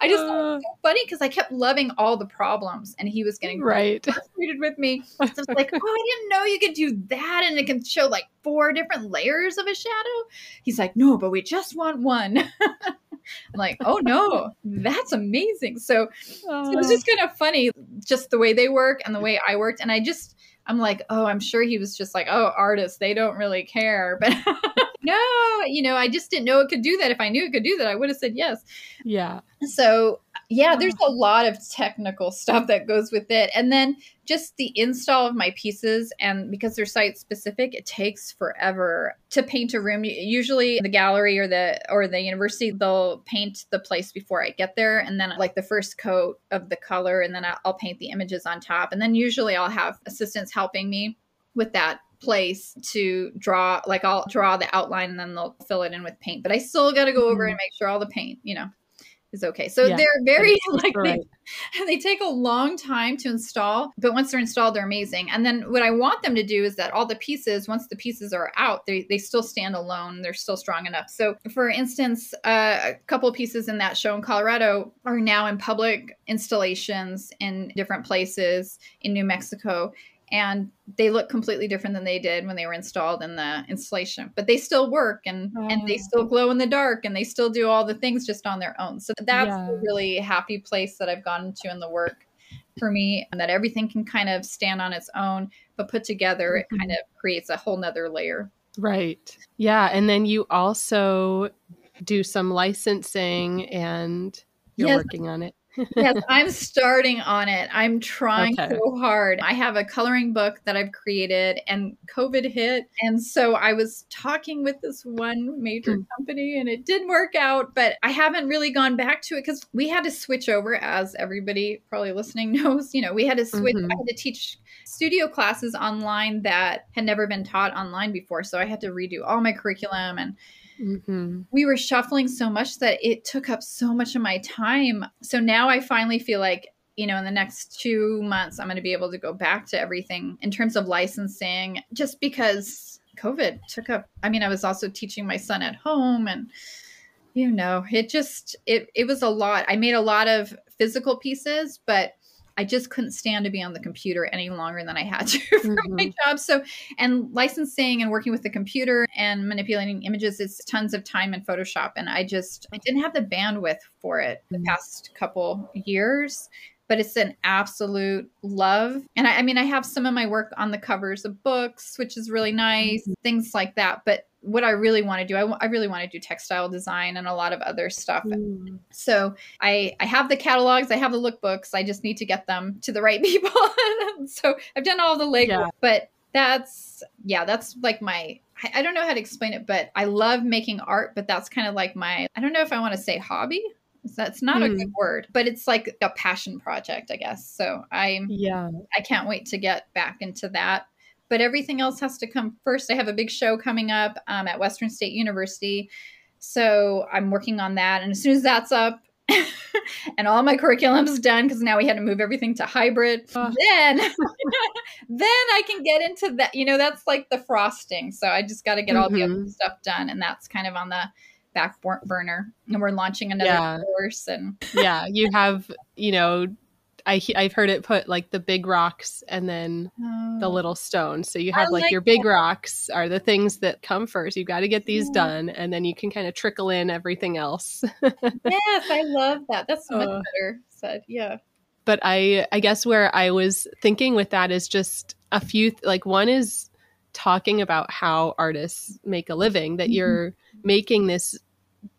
I just thought it was uh. so funny because I kept loving all the problems and he was getting right. *laughs* frustrated with me. So I was like, oh, I didn't know you could do that. And it can show like four different layers of a shadow. He's like, no, but we just want one. I'm like, oh no, that's amazing. So, so it was uh. just kind of funny, just the way they work and the way I worked. And I just, I'm like, oh, I'm sure he was just like, oh, artists, they don't really care. *laughs* But no, you know, I just didn't know it could do that. If I knew it could do that, I would have said yes. yeah. So, yeah, there's a lot of technical stuff that goes with it. And then just the install of my pieces. And because they're site specific, it takes forever to paint a room. Usually the gallery or the or the university, they'll paint the place before I get there. And then like the first coat of the color, and then I'll, paint the images on top. And then usually I'll have assistants helping me with that place to draw like I'll draw the outline and then they'll fill it in with paint. But I still got to go over and mm-hmm. make sure all the paint, you know, is okay. So Yeah, they're very *laughs* like they, right. *laughs* they take a long time to install, but once they're installed, they're amazing. And then what I want them to do is that all the pieces, once the pieces are out, they, they still stand alone. They're still strong enough. So, for instance, uh, a couple of pieces in that show in Colorado are now in public installations in different places in New Mexico. And they look completely different than they did when they were installed in the installation, but they still work and and they Oh. still glow in the dark and they still do all the things just on their own. So that's Yeah. a really happy place that I've gotten to in the work for me, and that everything can kind of stand on its own, but put together, it mm-hmm. kind of creates a whole nother layer. Right. Yeah. And then you also do some licensing and you're Yes. working on it. Yes, I'm starting on it. I'm trying Okay. so hard. I have a coloring book that I've created, and COVID hit. And so I was talking with this one major Hmm. company, and it didn't work out. But I haven't really gone back to it because we had to switch over, as everybody probably listening *laughs* knows. You know, we had to switch, Mhm. I had to teach studio classes online that had never been taught online before. So I had to redo all my curriculum and hmm we were shuffling so much that it took up so much of my time. So now I finally feel like, you know, in the next two months, I'm going to be able to go back to everything in terms of licensing, just because COVID took up. I mean, I was also teaching my son at home and, you know, it just, it, it was a lot. I made a lot of physical pieces, but I just couldn't stand to be on the computer any longer than I had to *laughs* for my job. So, and licensing and working with the computer and manipulating images is tons of time in Photoshop. And I just, I didn't have the bandwidth for it the Mm. past couple years. But it's an absolute love. And I, I mean, I have some of my work on the covers of books, which is really nice, things like that. But what I really want to do, I, really want to do textile design and a lot of other stuff. Mm. So I I have the catalogs, I have the lookbooks. I just need to get them to the right *laughs* people. so I've done all the legwork, Yeah. but that's yeah, that's like my I, I don't know how to explain it, but I love making art, but that's kind of like my I don't know if I want to say hobby. That's not a Hmm. good word, but it's like a passion project, I guess. So I'm Yeah. I can't wait to get back into that. But everything else has to come first. I have a big show coming up um, at Western State University. So I'm working on that. And as soon as that's up *laughs* and all my curriculum's done, because now we had to move everything to hybrid, Oh. then *laughs* *laughs* then I can get into that. You know, that's like the frosting. So I just got to get all the other Mhm. stuff done. And that's kind of on the back burner. And we're launching another Yeah. course. And Yeah. You have, you know, I, he- I've heard it put like the big rocks and then the Oh. little stones. So you have like, like your big rocks are the things that come first. You've got to get these Yeah. done and then you can kind of trickle in everything else. *laughs* yes, I love that. That's so much Uh. better said. Yeah. but I I guess where I was thinking with that is just a few like one is talking about how artists make a living that Mhm. you're making this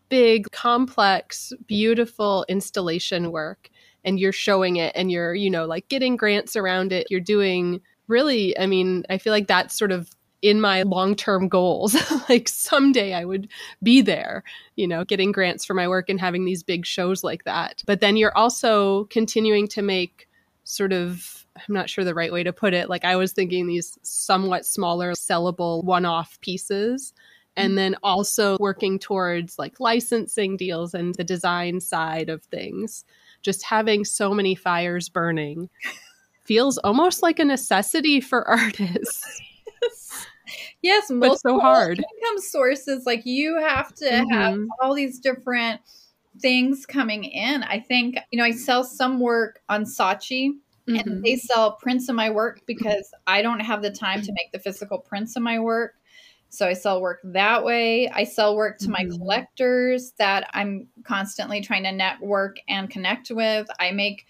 big, complex, beautiful installation work and you're showing it and you're, you know, like getting grants around it. You're doing really, I mean, I feel like that's sort of in my long term goals. *laughs* like someday I would be there, you know, getting grants for my work and having these big shows like that. But then you're also continuing to make sort of, I'm not sure the right way to put it. Like I was thinking these somewhat smaller, sellable one off pieces. And mm-hmm. then also working towards like licensing deals and the design side of things. Just having so many fires burning feels almost like a necessity for *laughs* artists. yes, but so hard. Income sources like you have to mm-hmm. have all these different things coming in. I think you know I sell some work on Saatchi. Mm-hmm. And they sell prints of my work because I don't have the time to make the physical prints of my work. So I sell work that way. I sell work to mm-hmm. my collectors that I'm constantly trying to network and connect with. I make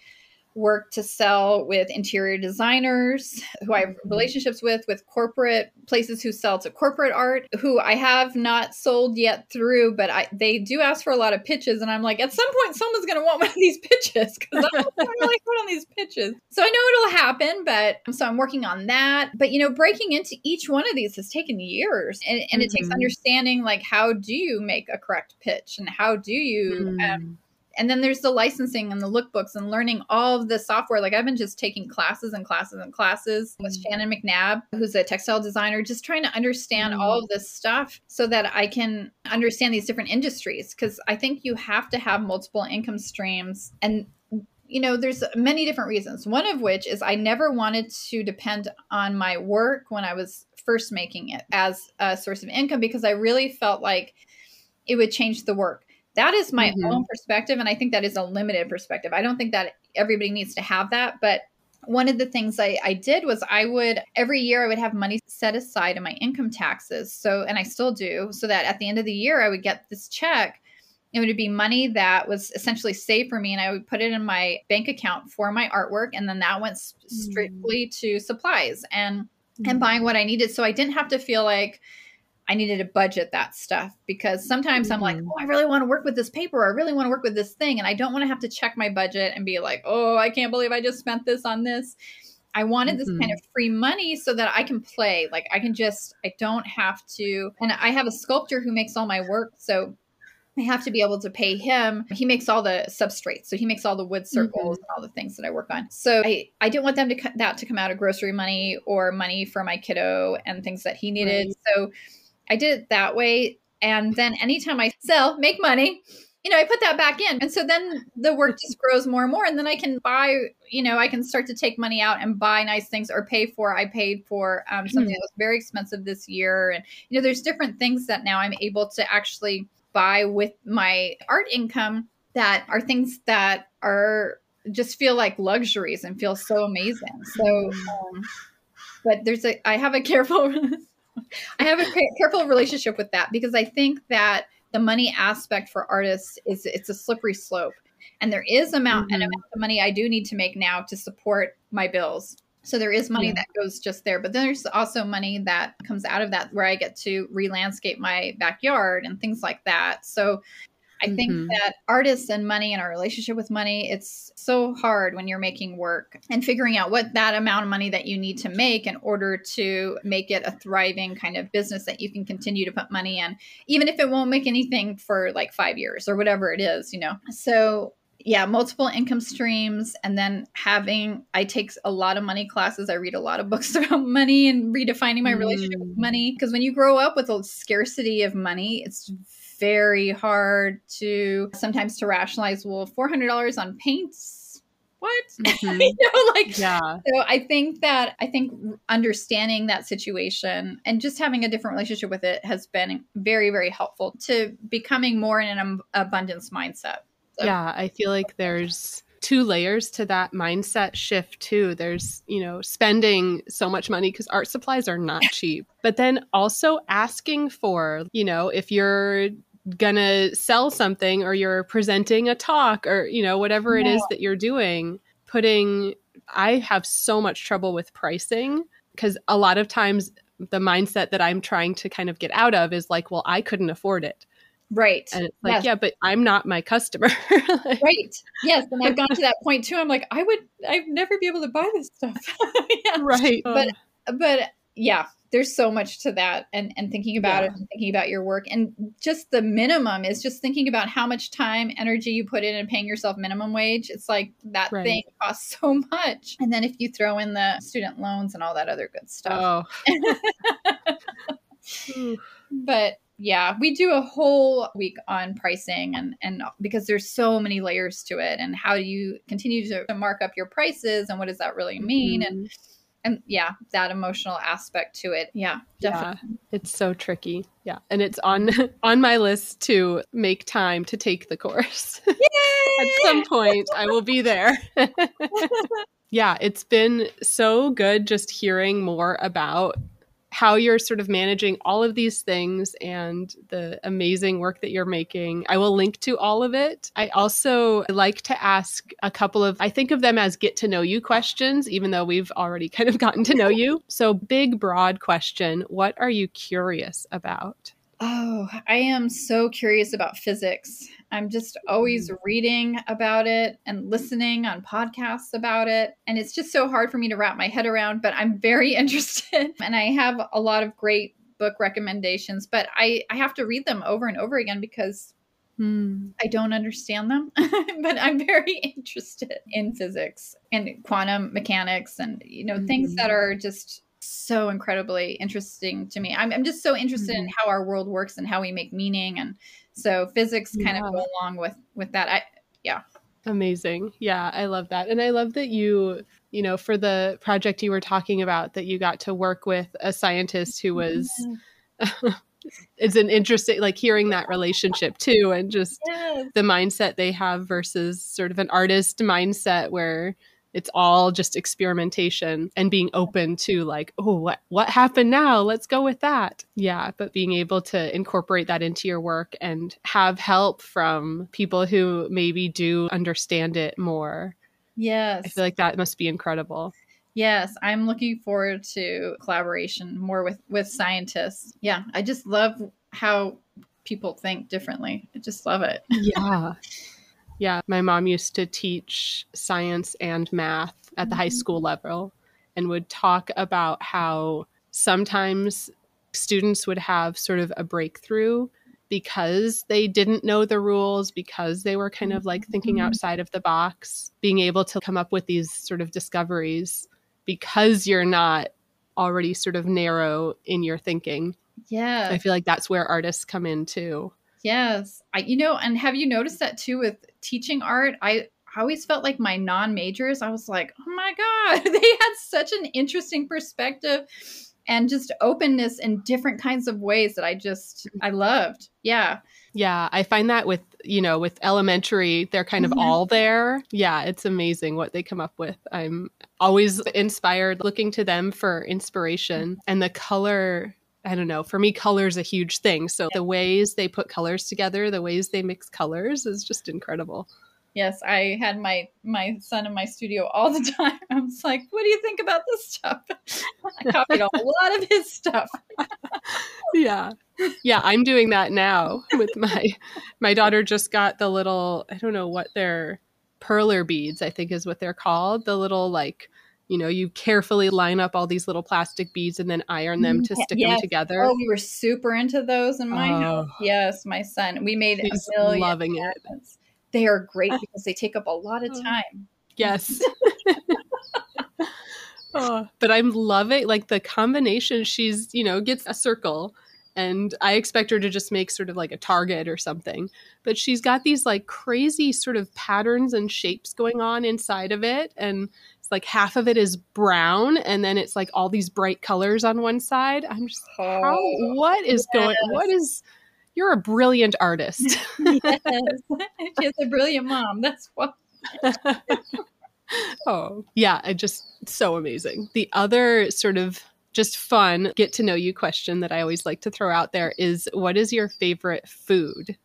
work to sell with interior designers who I have mm-hmm. relationships with, with corporate places who sell to corporate art, who I have not sold yet through, but I, they do ask for a lot of pitches. And I'm like, at some point, someone's going to want *laughs* one of these pitches because I'm really good on these pitches. So I know it'll happen, but so I'm working on that. But, you know, breaking into each one of these has taken years and, and mm-hmm. it takes mm-hmm. understanding like, how do you make a correct pitch and how do you um, mm. um, and then there's the licensing and the lookbooks and learning all of the software. Like I've been just taking classes and classes and classes with mm. Shannon McNabb, who's a textile designer, just trying to understand mm. all of this stuff so that I can understand these different industries. Because I think you have to have multiple income streams and you know there's many different reasons one of which is i never wanted to depend on my work when i was first making it as a source of income because i really felt like it would change the work that is my mm-hmm. own perspective. And I think that is a limited perspective. I don't think that everybody needs to have that. But one of the things I, I did was I would every year I would have money set aside in my income taxes. So, and I still do, so that at the end of the year I would get this check. It would be money that was essentially saved for me, and I would put it in my bank account for my artwork, and then that went strictly mm. to supplies and mm. and buying what I needed. So I didn't have to feel like I needed to budget that stuff because sometimes mm-hmm. I'm like, mm-hmm. oh, I really want to work with this paper. Or I really want to work with this thing. And I don't want to have to check my budget and be like, oh, I can't believe I just spent this on this. I wanted this mm-hmm. kind of free money so that I can play. Like I can just, I don't have to. And I have a sculptor who makes all my work. So I have to be able to pay him. He makes all the substrates. So he makes all the wood circles mm-hmm. and all the things that I work on. So I, I didn't want them to cut that to come out of grocery money or money for my kiddo and things that he needed. Right. So I did it that way. And then anytime I sell, make money, you know, I put that back in. And so then the work just grows more and more. And then I can buy, you know, I can start to take money out and buy nice things or pay for. I paid for um, something mm. that was very expensive this year. And, you know, there's different things that now I'm able to actually buy with my art income that are things that are just feel like luxuries and feel so amazing. So, um, but there's a, I have a *laughs* careful *laughs* I have a careful relationship with that because I think that the money aspect for artists is it's a slippery slope. And there is amount mm-hmm. an amount of money I do need to make now to support my bills. So there is money yeah. that goes just there, but then there's also money that comes out of that where I get to re-landscape my backyard and things like that. So I think mm-hmm. that artists and money and our relationship with money, it's so hard when you're making work and figuring out what that amount of money that you need to make in order to make it a thriving kind of business that you can continue to put money in, even if it won't make anything for like five years or whatever it is, you know? So yeah, multiple income streams. And then having, I take a lot of money classes. I read a lot of books *laughs* about money and redefining my relationship mm. with money. Because when you grow up with a scarcity of money, it's very hard to sometimes to rationalize well $400 on paints what *laughs* mm-hmm. you know, like yeah so i think that i think understanding that situation and just having a different relationship with it has been very very helpful to becoming more in an abundance mindset so. yeah i feel like there's two layers to that mindset shift too there's you know spending so much money because art supplies are not *laughs* cheap but then also asking for you know if you're gonna sell something or you're presenting a talk or you know whatever it yeah. is that you're doing putting i have so much trouble with pricing because a lot of times the mindset that i'm trying to kind of get out of is like well i couldn't afford it Right. And it's like, Yes. yeah, but I'm not my customer. Like, *laughs* Right. Yes. And I've gone to that point too. I'm like, I would, I'd never be able to buy this stuff. *laughs* yeah. right. But- But yeah, there's so much to that and, and thinking about Yeah. it and thinking about your work. And just the minimum is just thinking about how much time, energy you put in and paying yourself minimum wage. It's like that Right. thing costs *laughs* so much. And then if you throw in the student loans and all that other good stuff. oh. *laughs* But yeah we do a whole week on pricing and and because there's so many layers to it and how do you continue to, to mark up your prices and what does that really mean and mm-hmm. And yeah that emotional aspect to it yeah definitely Yeah, it's so tricky. Yeah, and it's on *laughs* on my list to make time to take the course. *laughs* At some point, I will be there. *laughs* yeah, it's been so good just hearing more about how you're sort of managing all of these things and the amazing work that you're making. I will link to all of it. I also like to ask a couple of, I think of them as get to know you questions, even though we've already *laughs* kind of gotten to know you. So, big, broad question What are you curious about? oh i am so curious about physics i'm just always mm. reading about it and listening on podcasts about it. And it's just so hard for me to wrap my head around but i'm very *laughs* interested. And i have a lot of great book recommendations but i i have to read them over and over again because hmm. I don't understand them, *laughs* but I'm very *laughs* interested in physics and quantum mechanics and you know things that mm-hmm. are just so incredibly interesting to me. I'm, I'm just so interested in mm-hmm. how our world works and how we make meaning, and so physics kind of go along with with that. I yeah. Amazing. Yeah, I love that. And I love that you, you know, for the project you were talking about, that you got to work with a scientist who was, *laughs* it's an interesting, like hearing that relationship too, and just yes. the mindset they have versus sort of an artist mindset where it's all just experimentation and being open to like oh what what happened now let's go with that yeah but being able to incorporate that into your work and have help from people who maybe do understand it more yes, i feel like that must be incredible Yes, I'm looking forward to collaboration more with with scientists. Yeah, I just love how people think differently. I just love it. yeah *laughs* yeah my mom used to teach science and math at the high school level and would talk about how sometimes students would have sort of a breakthrough because they didn't know the rules because they were kind of like thinking Mhm. outside of the box being able to come up with these sort of discoveries because you're not already sort of narrow in your thinking Yeah. i feel like that's where artists come in too Yes. I you know, and have you noticed that too with teaching art? I I always felt like my non-majors, I was like, "Oh my god, *laughs* they had such an interesting perspective and just openness in different kinds of ways that I just I loved." Yeah. Yeah, I find that with, you know, with elementary, they're kind of Mhm. all there. Yeah, it's amazing what they come up with. I'm always inspired looking to them for inspiration and the color. I don't know. For me, color is a huge thing. So the ways they put colors together, the ways they mix colors is just incredible. Yes, I had my my son in my studio all the *laughs* time. I was like, "What do you think about this stuff?" *laughs* I copied a lot of his stuff. *laughs* yeah yeah i'm doing that now with my my daughter just got the little i don't know what they're perler beads i think is what they're called the little like you know you carefully line up all these little plastic beads and then iron them to stick Yes. them together Oh, we were super into those in my oh. house. Oh. Yes, my son. We made He's a million loving it. They are great ah. because they take up a lot of oh. time. yes *laughs* *laughs* oh, but i'm loving like the combination she's you know gets a circle and i expect her to just make sort of like a target or something but she's got these like crazy sort of patterns and shapes going on inside of it and it's like half of it is brown and then it's like all these bright colors on one side i'm just how Oh, what is going what is you're a brilliant artist *laughs* yes. *laughs* she has a brilliant mom. That's what. *laughs* oh, yeah, I just so amazing. The other sort of just fun get to know you question that I always like to throw out there is what is your favorite food?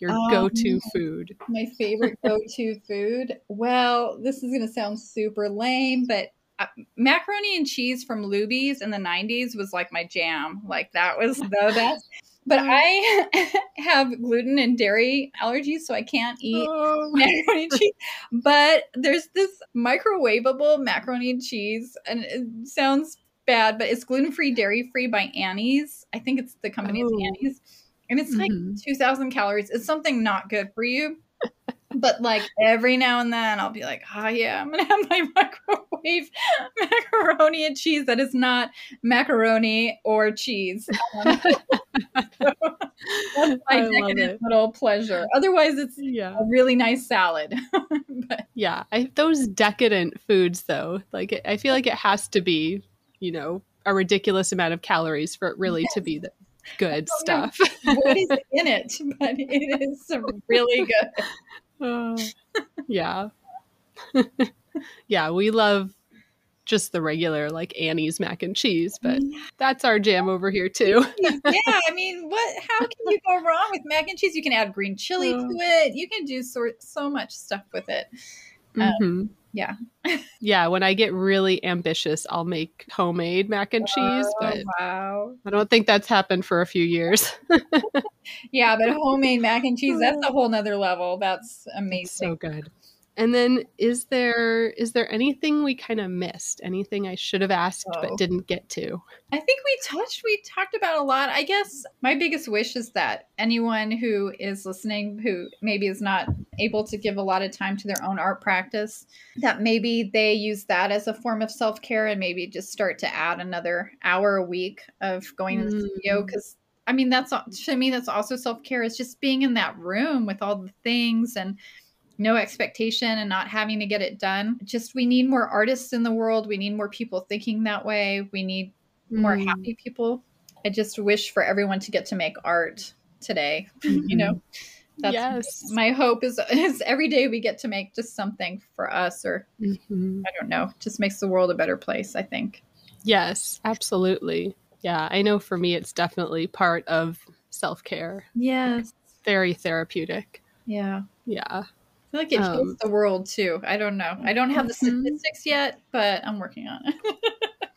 Your Um, go-to food. My favorite *laughs* go-to food. Well, this is going to sound super lame, but uh, macaroni and cheese from Luby's in the 90s was like my jam. Like that was *laughs* the best. but I *laughs* have gluten and dairy allergies, so I can't eat Oh. macaroni and cheese. But there's this microwavable macaroni and cheese, and it sounds bad, but it's gluten free, dairy free by Annie's. I think it's the company's Oh. Annie's, and it's like Mhm. 2,000 calories. It's something not good for you. But like every now and then, I'll be like, "Oh yeah, I'm gonna have my *laughs* microwave macaroni and cheese that is not macaroni or cheese." Um, so *laughs* that's my decadent it. little pleasure. Otherwise, it's Yeah. a really nice salad. *laughs* but Yeah, I, those decadent foods, though, like it, I feel like it has to be, you know, a ridiculous amount of calories for it really to be the good stuff. what is *laughs* in it? But it is really good. Oh, yeah, *laughs* yeah, we love just the regular like Annie's mac and cheese, but that's our jam over here too. *laughs* yeah, I mean, what? How can you go wrong with mac and cheese? You can add green chili Oh. to it. You can do so so much stuff with it. Um, Mhm. Yeah. yeah. When I get really ambitious, I'll make homemade mac and cheese, Oh, but wow. I don't think that's happened for a few years. *laughs* Yeah, but homemade mac and cheese—that's *laughs* a whole nother level. That's amazing. so good. And then is there is there anything we kind of missed? Anything I should have asked Oh. but didn't get to? I think we touched, we talked about a lot. I guess my biggest wish is that anyone who is listening, who maybe is not able to give a lot of time to their own art practice, that maybe they use that as a form of self care and maybe just start to add another hour a week of going to the studio. Mm. Because I mean, that's to me, that's also self care is just being in that room with all the things and no expectation and not having to get it done. Just we need more artists in the world. We need more people thinking that way. We need more Mm. happy people. I just wish for everyone to get to make art today. *laughs* you know, that's yes. my hope is, *laughs* is every day we get to make just something for us, or Mhm. I don't know, just makes the world a better place. I think. Yes, absolutely. Yeah, I know for me it's definitely part of self-care. Yes. Very therapeutic. Yeah. Yeah. I feel like it Um, the world too. I don't know. I don't have the Mhm. statistics yet, but I'm working on it. *laughs*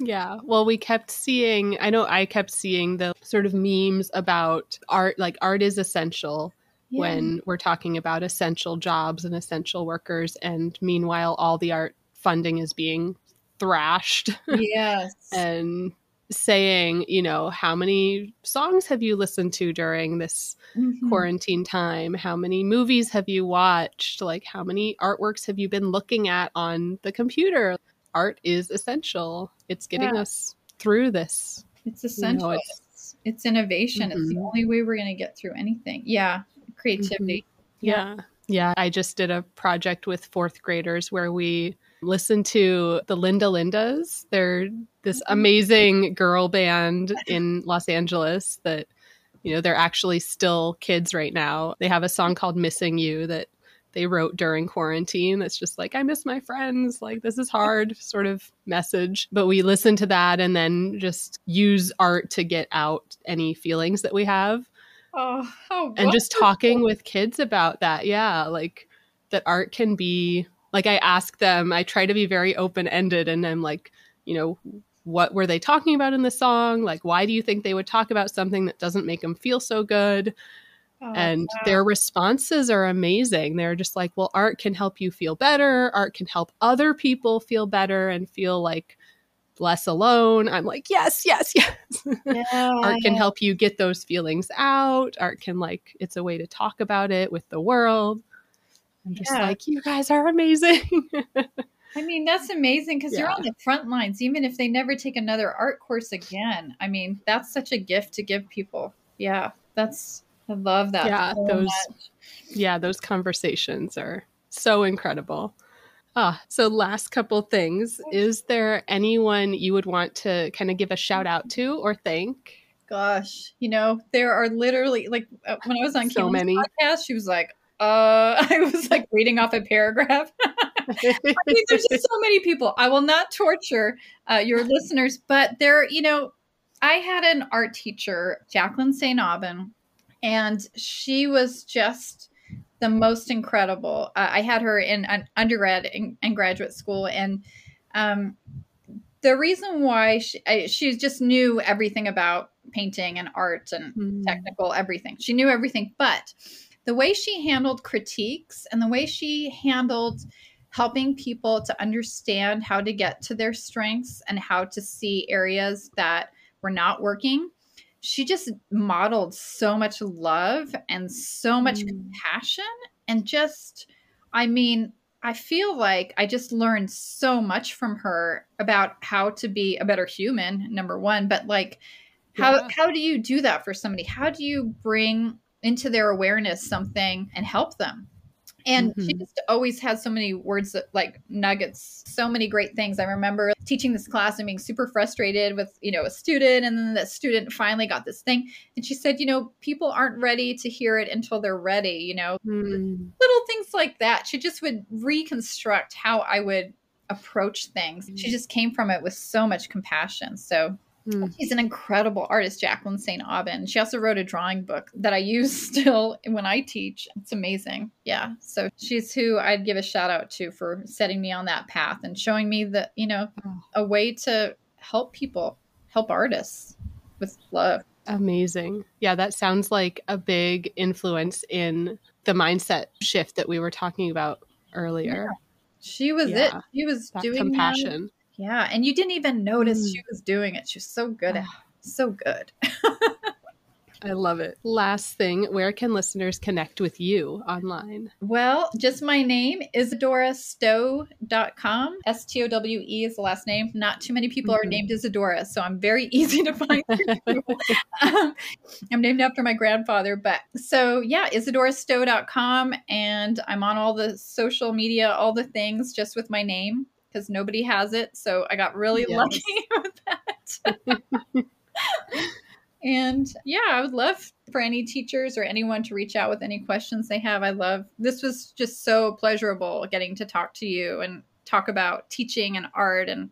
Yeah. Well, we kept seeing, I know I kept seeing the sort of memes about art, like art is essential when we're talking about essential jobs and essential workers. And meanwhile, all the art funding is being thrashed *laughs* yes. and saying, you know, how many songs have you listened to during this Mhm. quarantine time? How many movies have you watched? Like, how many artworks have you been looking at on the computer? Art is essential. It's getting Yeah. us through this. It's essential. it's- it's, it's innovation. It's the Mhm. only way we're going to get through anything. Yeah. Creativity. Yeah. Yeah. I just did a project with fourth graders where we listened to the Linda Lindas. They're this Mhm. amazing girl band *laughs* in Los Angeles that, you know, they're actually still kids right now. They have a song called Missing You that they wrote during quarantine. That's just like, I miss my friends. Like, this is hard *laughs* sort of message. But we listen to that and then just use art to get out any feelings that we have Oh, how and just talking with kids about that yeah like that art can be like i ask them i try to be very open ended and i'm like you know what were they talking about in the song? Like why do you think they would talk about something that doesn't make them feel so good? Oh, and wow. their responses are amazing. They're just like well art can help you feel better. Art can help other people feel better and feel like less alone. I'm like yes yes *laughs* yes. Art can Yeah. help you get those feelings out. Art can like it's a way to talk about it with the world i'm just Yeah. like you guys are amazing *laughs* I mean, that's amazing because you're on the front lines, even if they never take another art course again. I mean, that's such a gift to give people. Yeah, that's, I love that. Yeah, so those- much. yeah those conversations are so incredible ah so last couple things is there anyone you would want to kind of give a shout out to or thank Gosh, you know, there are literally like uh, when I was on So Kaylan's many. podcast, she was like, uh, *laughs* I was like reading off a paragraph. *laughs* I mean, there's just so many people. I will not torture uh, your listeners, but there, you know, I had an art teacher, Jacqueline St. Aubin, and she was just the most incredible. Uh, I had her in an undergrad and, graduate school, and um, the reason why she, I, she just knew everything about painting and art and mm. technical everything. She knew everything, but the way she handled critiques and the way she handled helping people to understand how to get to their strengths and how to see areas that were not working she just modeled so much love and so much mm. compassion and just i mean i feel like i just learned so much from her about how to be a better human number one but like how yeah. how do you do that for somebody how do you bring into their awareness something and help them and mm-hmm. she just always has so many words that like nuggets, so many great things. I remember teaching this class and being super frustrated with, you know, a student and then the student finally got this thing and she said, you know, people aren't ready to hear it until they're ready, you know. Mm. Little things like that. She just would reconstruct how I would approach things. Mm. She just came from it with so much compassion. So Mm. She's an incredible artist, Jacqueline St. Aubin. She also wrote a drawing book that I *laughs* use still when I teach. It's amazing. Yeah. So she's who I'd give a shout out to for setting me on that path and showing me that, you know, oh. a way to help people, help artists with love. Amazing. Yeah, that sounds like a big influence in the mindset shift that we were talking about earlier. Yeah. She was yeah. it. She was that doing compassion. That yeah, and you didn't even notice mm. she was doing it. She's so good at ah. so good. *laughs* I love it. Last thing, where can listeners connect with you online? Well, just my name, is IsadoraStowe.com. S T O W E is the last name. Not too many people mm-hmm. are named Isadora, so I'm very *laughs* easy to find. *laughs* um, I'm named after my grandfather, but so yeah, IsadoraStowe.com. And I'm on all the social media, all the things just with my name because nobody has it. So I got really *laughs* yes. lucky *laughs* with that. and yeah, I would love for any teachers or anyone to reach out with any questions they have. I love this was just so pleasurable getting to talk to you and talk about teaching and art and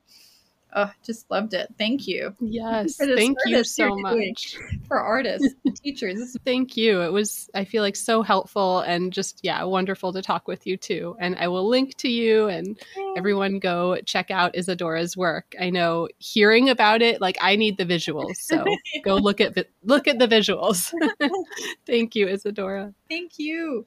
Oh, just loved it. Thank you. Yes. Thank you so much. For artists *laughs* and teachers. Thank you. It was, I feel like, so helpful and just, yeah, wonderful to talk with you too. And I will link to you and everyone go check out Isadora's work. I know hearing about it, like I need the visuals. So *laughs* go look at, look at the visuals. *laughs* Thank you, Isadora. Thank you.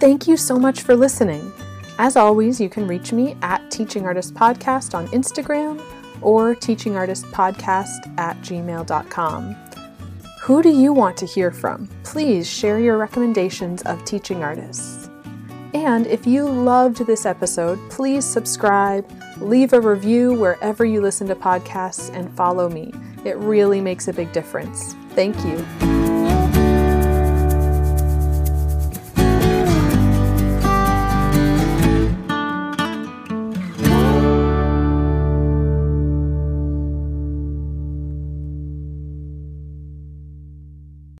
Thank you so much for listening. As always, you can reach me at Teaching Artist Podcast on Instagram or teachingartistpodcast at gmail.com. Who do you want to hear from? Please share your recommendations of teaching artists. And if you loved this episode, please subscribe, leave a review wherever you listen to podcasts, and follow me. It really makes a big difference. Thank you.